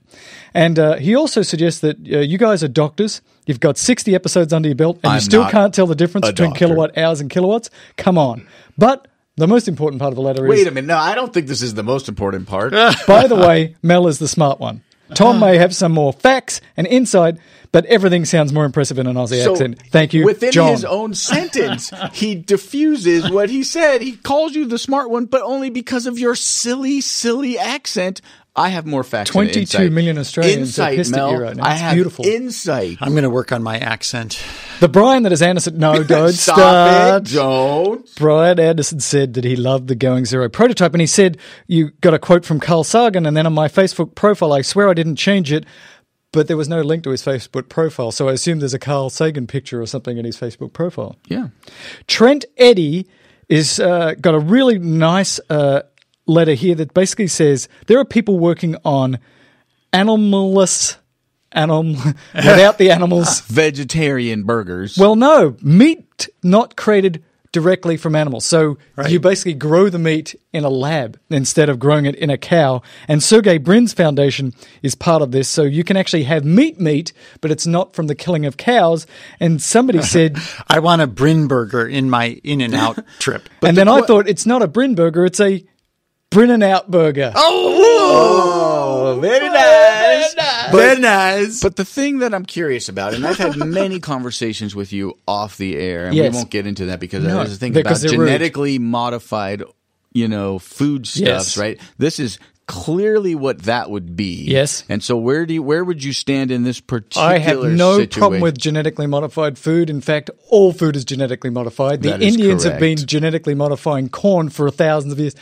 And uh, he also suggests that uh, you guys are doctors. You've got 60 episodes under your belt, and you I'm still can't tell the difference between doctor. kilowatt hours and kilowatts. Come on. But the most important part of the letter is Wait a minute. No, I don't think this is the most important part. by the way, Mel is the smart one. Tom uh-huh. may have some more facts and insight, but everything sounds more impressive in an Aussie So, accent. Thank you, Within John. his own sentence, he diffuses what he said. He calls you the smart one, but only because of your silly, silly accent. I have more facts. and 22 insight. million Australians are insight, pissed at you right now. I have beautiful. insight. I'm going to work on my accent. the Brian that is Anderson. No, don't Stop start. it! Don't. Brian Anderson said that he loved the Going Zero prototype, and he said you got a quote from Carl Sagan, and then on my Facebook profile, I swear I didn't change it, but there was no link to his Facebook profile, so I assume there's a Carl Sagan picture or something in his Facebook profile. Yeah. Trent Eddy is uh, got a really nice uh, letter here that basically says there are people working on animalless animal without the animals. Vegetarian burgers. Well, no, meat not created directly from animals. So you basically grow the meat in a lab instead of growing it in a cow. And Sergey Brin's foundation is part of this. So you can actually have meat meat, but it's not from the killing of cows. And somebody said, I want a Brin burger in my In and Out trip. and then I thought it's not a Brin burger, it's a Brin and Out burger. oh, oh, oh, oh very nice. Very nice. But the thing that I'm curious about, and I've had many conversations with you off the air, and Yes. we won't get into that because No, there's a thing about they're rude. genetically modified, you know, food stuffs, Yes. right? This is clearly what that would be. Yes. And so where do you, where would you stand in this particular I have no situation? problem with genetically modified food. In fact, all food is genetically modified. The That is Indians have been genetically modifying corn for thousands of years.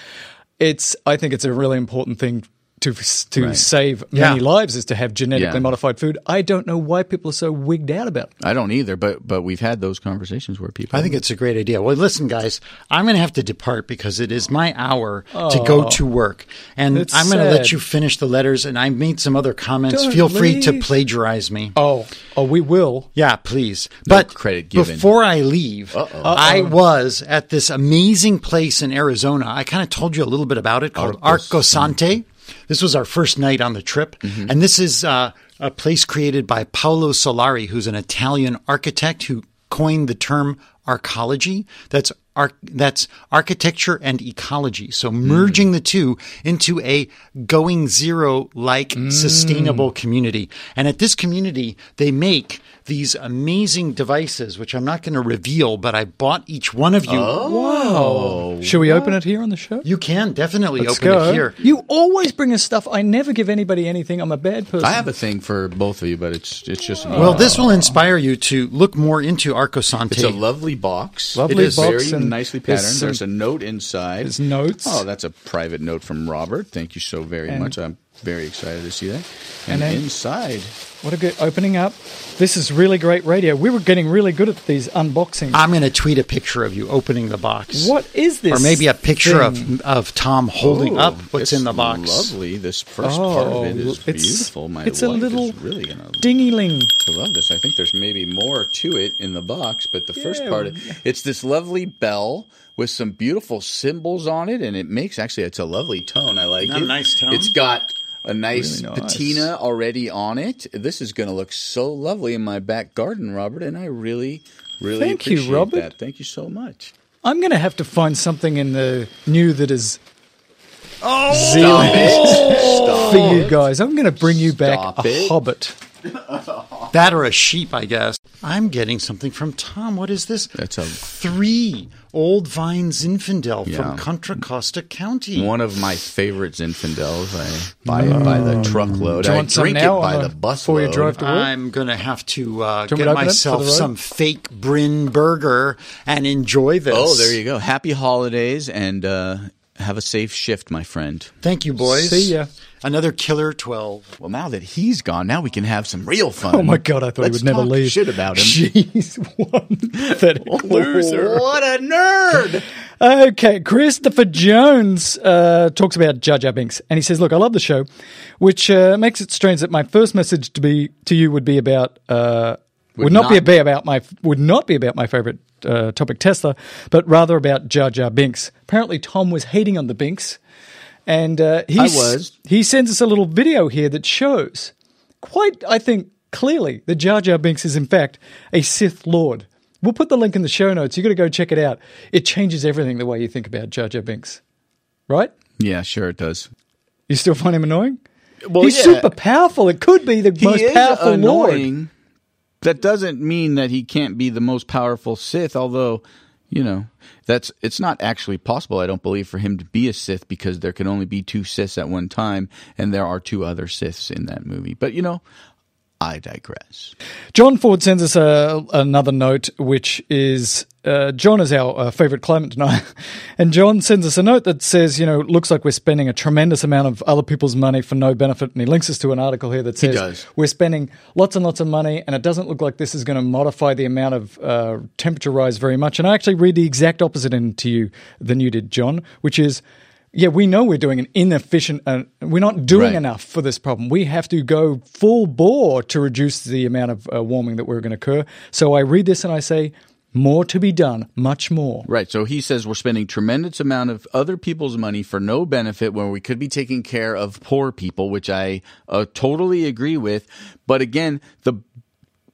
It's I think it's a really important thing to to save many Yeah. lives is to have genetically Yeah. modified food. I don't know why people are so wigged out about it. I don't either, but but we've had those conversations where people I think it's a great idea. Well, listen, guys, I'm going to have to depart because it is my hour to go oh. to work. And I'm going to let you finish the letters. And I made some other comments. Don't Feel free to plagiarize me. Oh, oh, we will. Yeah, please. No but credit given. before I leave, I was at this amazing place in Arizona. I kind of told you a little bit about it called Arcosanti. This was our first night on the trip. Mm-hmm. And this is uh, a place created by Paolo Soleri, who's an Italian architect who coined the term arcology. That's arch- that's architecture and ecology. So Mm. merging the two into a going zero like Mm. sustainable community. And at this community, they make these amazing devices, which I'm not going to reveal, but I bought each one of you. Wow. Should we open it here on the show? You can definitely Let's open go. it here. You always bring us stuff. I never give anybody anything. I'm a bad person. I have a thing for both of you, but it's it's just me. Well, this will inspire you to look more into Arcosanti. it's a lovely box. Lovely it is box very nicely there's patterned. some- There's a note inside. there's notes. Oh, that's a private note from Robert. Thank you so very And- much. I'm very excited to see that. And And, then- inside, What a good opening up. This is really great radio. We were getting really good at these unboxings. I'm going to tweet a picture of you opening the box. what is this? Or maybe a picture thing? of of Tom holding Oh, up what's in the box. Lovely. This first part of it Oh, it's- beautiful. My it's a little really gonna dingy-ling. to love this. I think there's maybe more to it in the box, but the first part, it's this lovely bell with some beautiful symbols on it, and it makes actually it's a lovely tone. I like A it. nice tone. It's got a nice, Really nice. patina already on it. This is going to look so lovely in my back garden, Robert, and I really, really Thank you, Robert. that. Thank you so much. I'm going to have to find something in the new that is oh! Stop zealous for you guys. I'm going to bring you back Stop a it. hobbit. That or a sheep, I guess. I'm getting something from Tom. What is this? That's a- three old vine Zinfandel Yeah. from Contra Costa County. One of my favorite Zinfandels. I buy it by the truckload. Do you I want some drink now it by on the the- busload. before you drive to work? I'm going to have to uh, get want me to open it for myself some fake Brin burger and enjoy this. Oh, there you go. Happy holidays and uh, have a safe shift, my friend. Thank you, boys. See ya. Another killer 12. Well, now that he's gone, now we can have some real fun. Oh my god, I thought Let's he would never talk leave. Shit about him. Jeez, one pathetic loser. What a nerd! Okay, Christopher Jones uh, talks about Jar Jar Binks, and he says, "Look, I love the show, which uh, makes it strange that my first message to be to you would be about uh, would, Would not, be not- be about my would not be about my favorite uh, topic Tesla, but rather about Jar Jar Binks. Apparently, Tom was hating on the Binks, and uh, he was. He sends us a little video here that shows quite, I think, clearly that Jar Jar Binks is in fact a Sith Lord. We'll put the link in the show notes. You got to go check it out. It changes everything the way you think about Jar Jar Binks, right? Yeah, sure it does. You still find him annoying? Well, He's yeah. super powerful. It could be the He most powerful Lord. That doesn't mean that he can't be the most powerful Sith, although, you know, that's it's not actually possible, I don't believe, for him to be a Sith because there can only be two Siths at one time, and there are two other Siths in that movie. But you know, I digress. John Ford sends us a, another note, which is uh, John is our uh, favorite climate denier. And John sends us a note that says, you know, looks like we're spending a tremendous amount of other people's money for no benefit. And he links us to an article here that says we're spending lots and lots of money, and it doesn't look like this is going to modify the amount of uh, temperature rise very much. And I actually read the exact opposite into you than you did, John, which is. Yeah, we know we're doing an inefficient. Uh, we're not doing Right. enough for this problem. We have to go full bore to reduce the amount of uh, warming that we're going to occur. So I read this and I say, more to be done, much more. Right. So he says we're spending tremendous amount of other people's money for no benefit when we could be taking care of poor people, which I uh, totally agree with. But again, the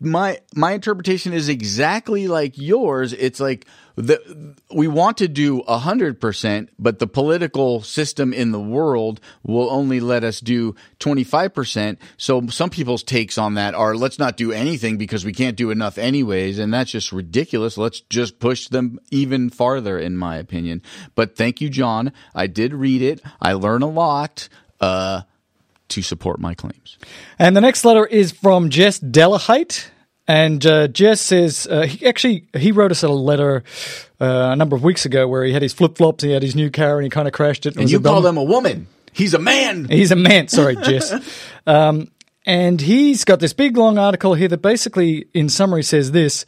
my my interpretation is exactly like yours. It's like the we want to do a hundred percent, but the political system in the world will only let us do twenty five percent. So some people's takes on that are let's not do anything because we can't do enough anyways, and that's just ridiculous. Let's just push them even farther, in my opinion. But thank you, John. I did read it. I learn a lot. Uh, to support my claims. And the next letter is from Jess Delahite. And uh, Jess says uh, he actually he wrote us a letter uh, a number of weeks ago where he had his flip flops, he had his new car, and he kind of crashed it. And was you call them a woman. He's a man. He's a man. Sorry, Jess. Um, and he's got this big long article here that basically, in summary, says this.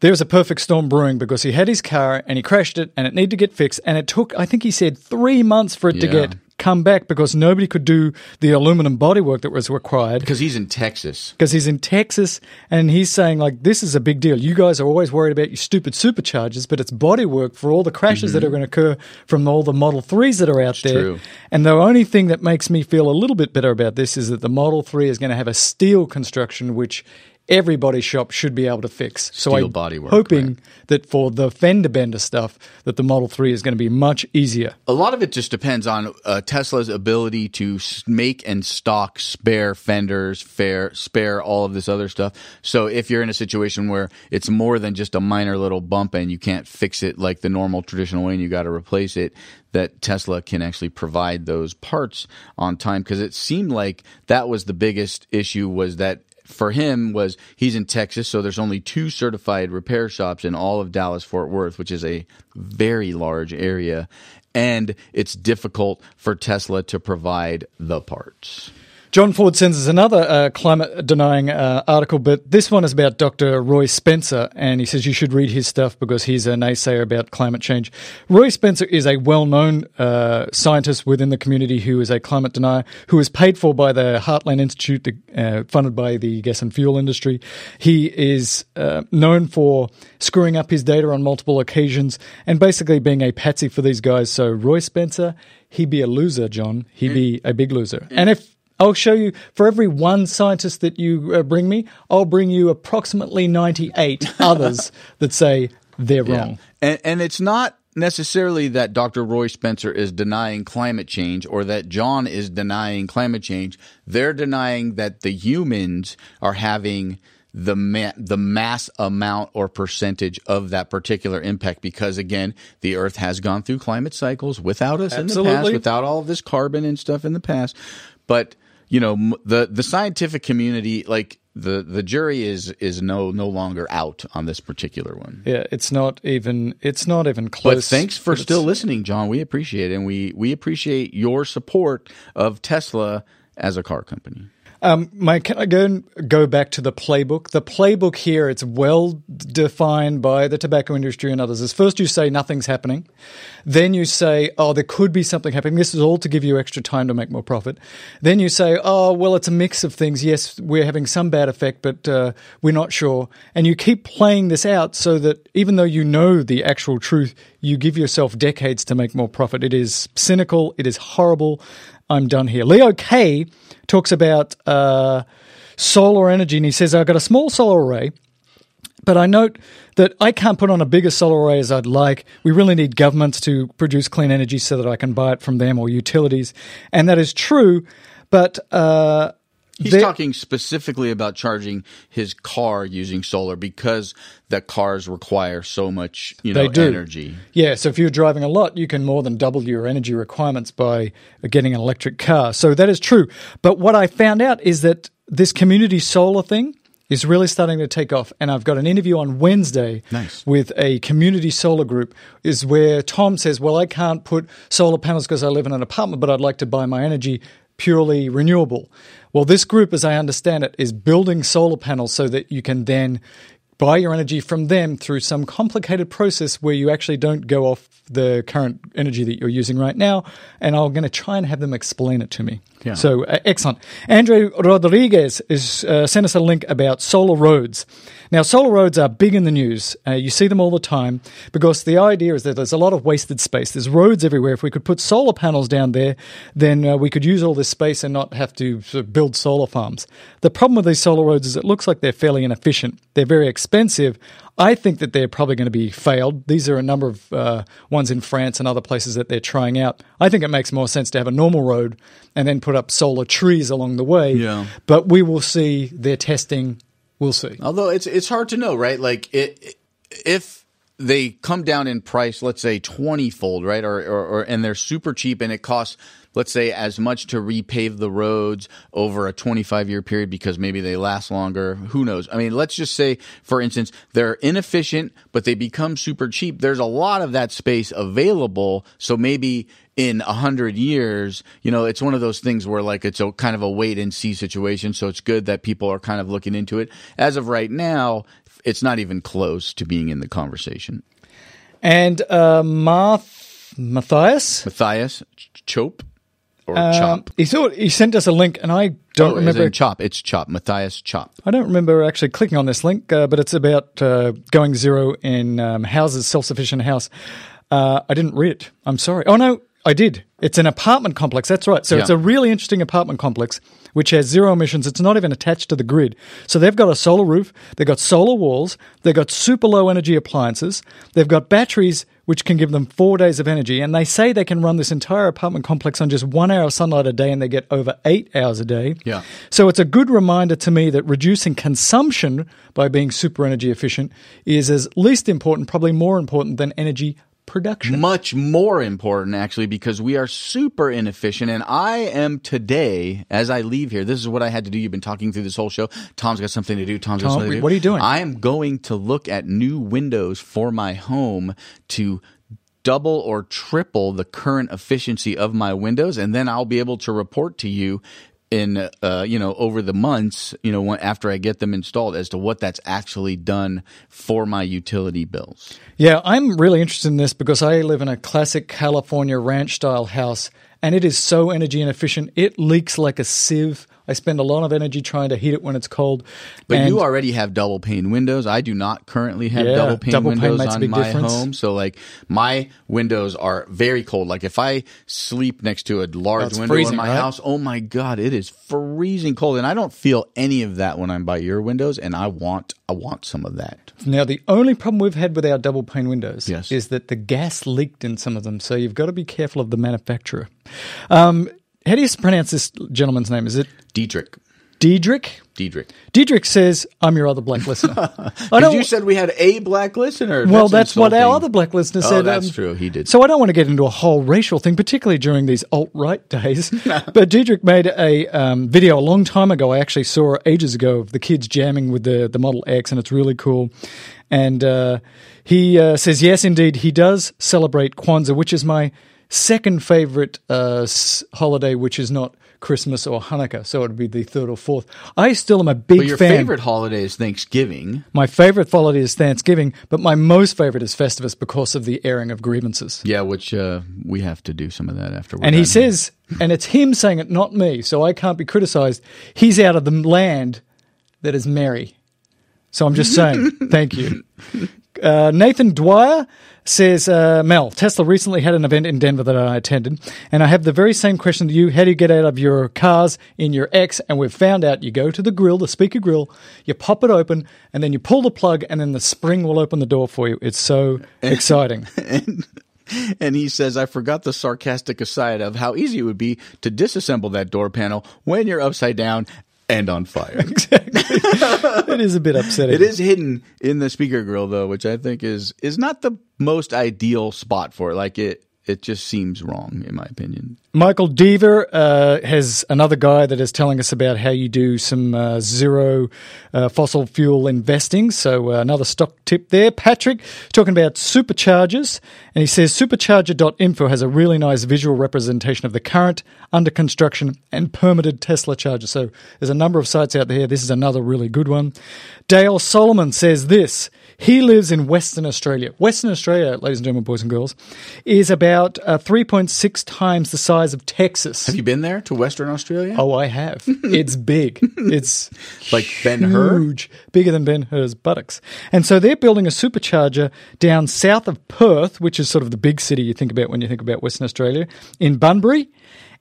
There's a perfect storm brewing because he had his car and he crashed it and it needed to get fixed. And it took, I think he said, three months for it to get come back because nobody could do the aluminum bodywork that was required Because he's in Texas. because he's in Texas and he's saying like this is a big deal. You guys are always worried about your stupid superchargers, but it's bodywork for all the crashes that mm-hmm. are going to occur from all the Model 3s that are out there. true. And the only thing that makes me feel a little bit better about this is that the Model 3 is going to have a steel construction which everybody's shop should be able to fix. so Steel I'm bodywork, hoping right. that for the fender bender stuff that the Model 3 is going to be much easier. A lot of it just depends on uh, Tesla's ability to make and stock spare fenders, fair, spare all of this other stuff. So if you're in a situation where it's more than just a minor little bump and you can't fix it like the normal traditional way and you got to replace it, that Tesla can actually provide those parts on time because it seemed like that was the biggest issue was that for him was he's in Texas, so there's only two certified repair shops in all of Dallas Fort Worth, which is a very large area, and it's difficult for Tesla to provide the parts. John Ford sends us another uh, climate denying uh, article, but this one is about Dr. Roy Spencer, and he says you should read his stuff because he's a naysayer about climate change. Roy Spencer is a well known uh, scientist within the community who is a climate denier, who is paid for by the Heartland Institute, the, uh, funded by the gas and fuel industry. He is uh, known for screwing up his data on multiple occasions and basically being a patsy for these guys. So, Roy Spencer, he'd be a loser, John. He'd be a big loser. And if I'll show you for every one scientist that you uh, bring me, I'll bring you approximately 98 others that say they're wrong. And, and it's not necessarily that Dr. Roy Spencer is denying climate change or that John is denying climate change. They're denying that the humans are having the ma- the mass amount or percentage of that particular impact because again the earth has gone through climate cycles without us in the past without all of this carbon and stuff in the past but you know the the scientific community like the the jury is is no no longer out on this particular one Yeah, it's not even it's not even close. but thanks for but still listening, John. We appreciate it, and we we appreciate your support of Tesla as a car company. Um, Mike, can I go and go back to the playbook? The playbook here, it's well defined by the tobacco industry and others. Is first you say nothing's happening, then you say, oh, there could be something happening. This is all to give you extra time to make more profit. Then you say, oh, well, it's a mix of things. Yes, we're having some bad effect, but uh, we're not sure. And you keep playing this out so that even though you know the actual truth, you give yourself decades to make more profit. It is cynical. It is horrible. I'm done here. Leo K talks about uh, solar energy, and he says, I've got a small solar array, but I note that I can't put on a bigger solar array as I'd like. We really need governments to produce clean energy so that I can buy it from them or utilities. And that is true, but. Uh, He's there- talking specifically about charging his car using solar because the cars require so much, you know, They do. energy. Yeah, so if you're driving a lot, you can more than double your energy requirements by getting an electric car. So that is true. But what I found out is that this community solar thing is really starting to take off. And I've got an interview on Wednesday Nice. with a community solar group, is where Tom says, Well, I can't put solar panels because I live in an apartment, but I'd like to buy my energy purely renewable. Well, this group, as I understand it, is building solar panels so that you can then buy your energy from them through some complicated process where you actually don't go off the current energy that you're using right now. And I'm going to try and have them explain it to me. Yeah. So uh, excellent. Andre Rodriguez is uh, sent us a link about solar roads. Now, solar roads are big in the news. Uh, you see them all the time because the idea is that there's a lot of wasted space. There's roads everywhere. If we could put solar panels down there, then uh, we could use all this space and not have to sort of build solar farms. The problem with these solar roads is it looks like they're fairly inefficient. They're very expensive. I think that they're probably going to be failed. These are a number of uh, ones in France and other places that they're trying out. I think it makes more sense to have a normal road and then put up solar trees along the way. Yeah. But we will see their testing. We'll see. Although it's it's hard to know, right? Like it, if they come down in price, let's say twenty fold, right? Or, or or and they're super cheap, and it costs, let's say, as much to repave the roads over a twenty five year period because maybe they last longer. Who knows? I mean, let's just say, for instance, they're inefficient, but they become super cheap. There's a lot of that space available, so maybe in a hundred years, you know, it's one of those things where like it's a kind of a wait and see situation. So it's good that people are kind of looking into it. As of right now, it's not even close to being in the conversation. And uh, Marth, Matthias, Matthias Chope or um, Chop? he thought he sent us a link, and I don't Oh, remember. Chop. It's Chop. Matthias Chop. I don't remember actually clicking on this link, uh, but it's about uh, going zero in um, houses, self-sufficient house. Uh, I didn't read it. I'm sorry. Oh no, I did. It's an apartment complex. That's right. So it's a really interesting apartment complex which has zero emissions. It's not even attached to the grid. So they've got a solar roof. They've got solar walls. They've got super low energy appliances. They've got batteries which can give them four days of energy. And they say they can run this entire apartment complex on just one hour of sunlight a day and they get over eight hours a day. Yeah. So it's a good reminder to me that reducing consumption by being super energy efficient is as least important, probably more important than energy production. much more important actually because we are super inefficient and i am today as i leave here this is what i had to do you've been talking through this whole show tom's got something to do tom's got something to do what are you doing? i am going to look at new windows for my home to double or triple the current efficiency of my windows and then i'll be able to report to you in uh, you know over the months you know after i get them installed as to what that's actually done for my utility bills Yeah, I'm really interested in this because I live in a classic California ranch style house and it is so energy inefficient. It leaks like a sieve. I spend a lot of energy trying to heat it when it's cold. But And- you already have double pane windows. I do not currently have Yeah, double pane double windows a on my difference. home. So like my windows are very cold. Like if I sleep next to a large That's window freezing, in my right? house, oh my god, it is freezing cold. And I don't feel any of that when I'm by your windows and I want I want some of that. Now, the only problem we've had with our double pane windows Yes. is that the gas leaked in some of them. So you've got to be careful of the manufacturer. Um, how do you pronounce this gentleman's name? Is it Diedrich. Diedrich? Diedrich. Diedrich says, I'm your other black listener. I Because you said we had a black listener. Well, that's, what our other black listener Oh, said. that's um, true. He did. So I don't want to get into a whole racial thing, particularly during these alt right days. but Diedrich made a um, video a long time ago. I actually saw ages ago of the kids jamming with the the Model X, and it's really cool. And uh, he uh, says, yes, indeed, he does celebrate Kwanzaa, which is my second favorite uh, holiday, which is not Christmas or Hanukkah. So it would be the third or fourth. I still am a big but your fan. favorite holiday is Thanksgiving. My favorite holiday is Thanksgiving, but my most favorite is Festivus because of the airing of grievances. Yeah, which uh, we have to do some of that afterwards. And he says, and it's him saying it, not me, so I can't be criticized. He's out of the land that is merry. So I'm just saying, thank you. Uh, Nathan Dwyer says, uh, Mel, Tesla recently had an event in Denver that I attended, and I have the very same question to you. How do you get out of your cars in your X? And we've found out you go to the grill, the speaker grill, you pop it open, and then you pull the plug, and then the spring will open the door for you. It's so exciting. And he says, I forgot the sarcastic aside of how easy it would be to disassemble that door panel when you're upside down and on fire. Exactly. it is a bit upsetting. it is hidden in the speaker grill though, which I think is is not the most ideal spot for it. Like it it just seems wrong in my opinion. Michael Deaver uh, has another guy that is telling us about how you do some uh, zero uh, fossil fuel investing. So, uh, another stock tip there. Patrick talking about superchargers, and he says supercharger.info has a really nice visual representation of the current, under construction, and permitted Tesla chargers. So, there's a number of sites out there. This is another really good one. Dale Solomon says this. He lives in Western Australia. Western Australia, ladies and gentlemen, boys and girls, is about uh, 3.6 times the size of Texas. Have you been there to Western Australia? Oh, I have. It's big. It's Like Ben Hur? huge, bigger than Ben Hur's buttocks. And so they're building a supercharger down south of Perth, which is sort of the big city you think about when you think about Western Australia, in Bunbury.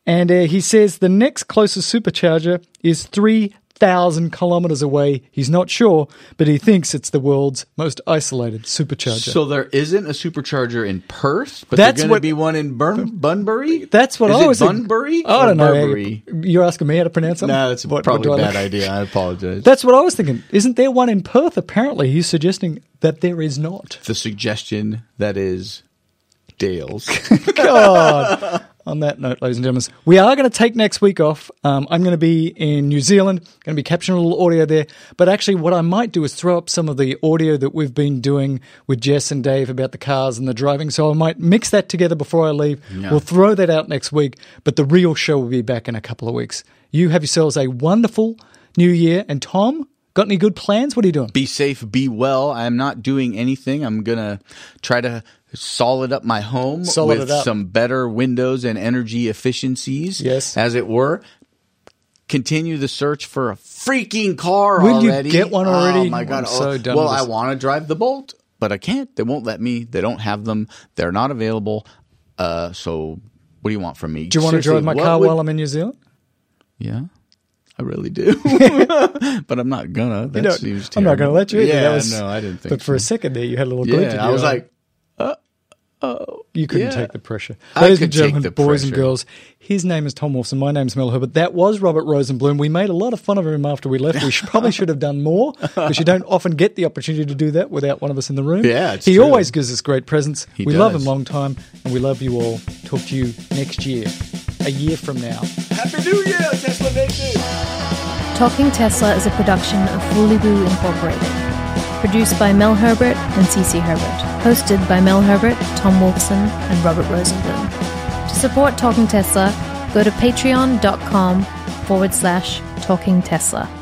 And uh, he says the next closest supercharger is 3,000 kilometers away. He's not sure, but he thinks it's the world's most isolated supercharger. So there isn't a supercharger in Perth, but That's there's going to be one in Bun- Bunbury. That's what Is I was. Bunbury. I don't know. Burberry? You're asking me how to pronounce something? No, that's What- what probably do a I bad look- idea. I apologize. That's what I was thinking. Isn't there one in Perth? Apparently, he's suggesting that there is not. the suggestion that is Dale's. God. On that note, ladies and gentlemen, we are going to take next week off. Um, I'm going to be in New Zealand, going to be capturing a little audio there. But actually, what I might do is throw up some of the audio that we've been doing with Jess and Dave about the cars and the driving. So I might mix that together before I leave. We'll throw that out next week, but the real show will be back in a couple of weeks. You have yourselves a wonderful new year. And Tom, got any good plans? What are you doing? be safe, be well. I'm not doing anything. I'm gonna try to solid up my home Solid with some better windows and energy efficiencies. Yes. as it were. Continue the search for a freaking car Will you already. get one already? Oh my god! I'm so Oh, done well, I want to drive the Bolt, but I can't. They won't let me. They don't have them. They're not available. Uh, so what do you want from me? Do you want to drive my car while I'm in New Zealand? Yeah, I really do. but I'm not gonna. That You seems I'm not to let you. either. Yeah, That was- no, I didn't think. But for a second there, you had a little yeah, glint. I was eye. Like, you couldn't Yeah. take the pressure. I Ladies could and gentlemen, take the boys and girls, his name is Tom Wolfson. My name's Mel Herbert. That was Robert Rosenblum. We made a lot of fun of him after we left. We should, probably should have done more because you don't often get the opportunity to do that without one of us in the room. Yeah, it's he true. always gives us great presents. He we love him long time, and we love you all. Talk to you next year, a year from now. Happy New Year, Tesla Nation! Talking Tesla is a production of Fully Boo Incorporated. Produced by Mel Herbert and Cece Herbert. Hosted by Mel Herbert, Tom Wolfson, and Robert Rosenblum. To support Talking Tesla, go to patreon.com forward slash Talking Tesla.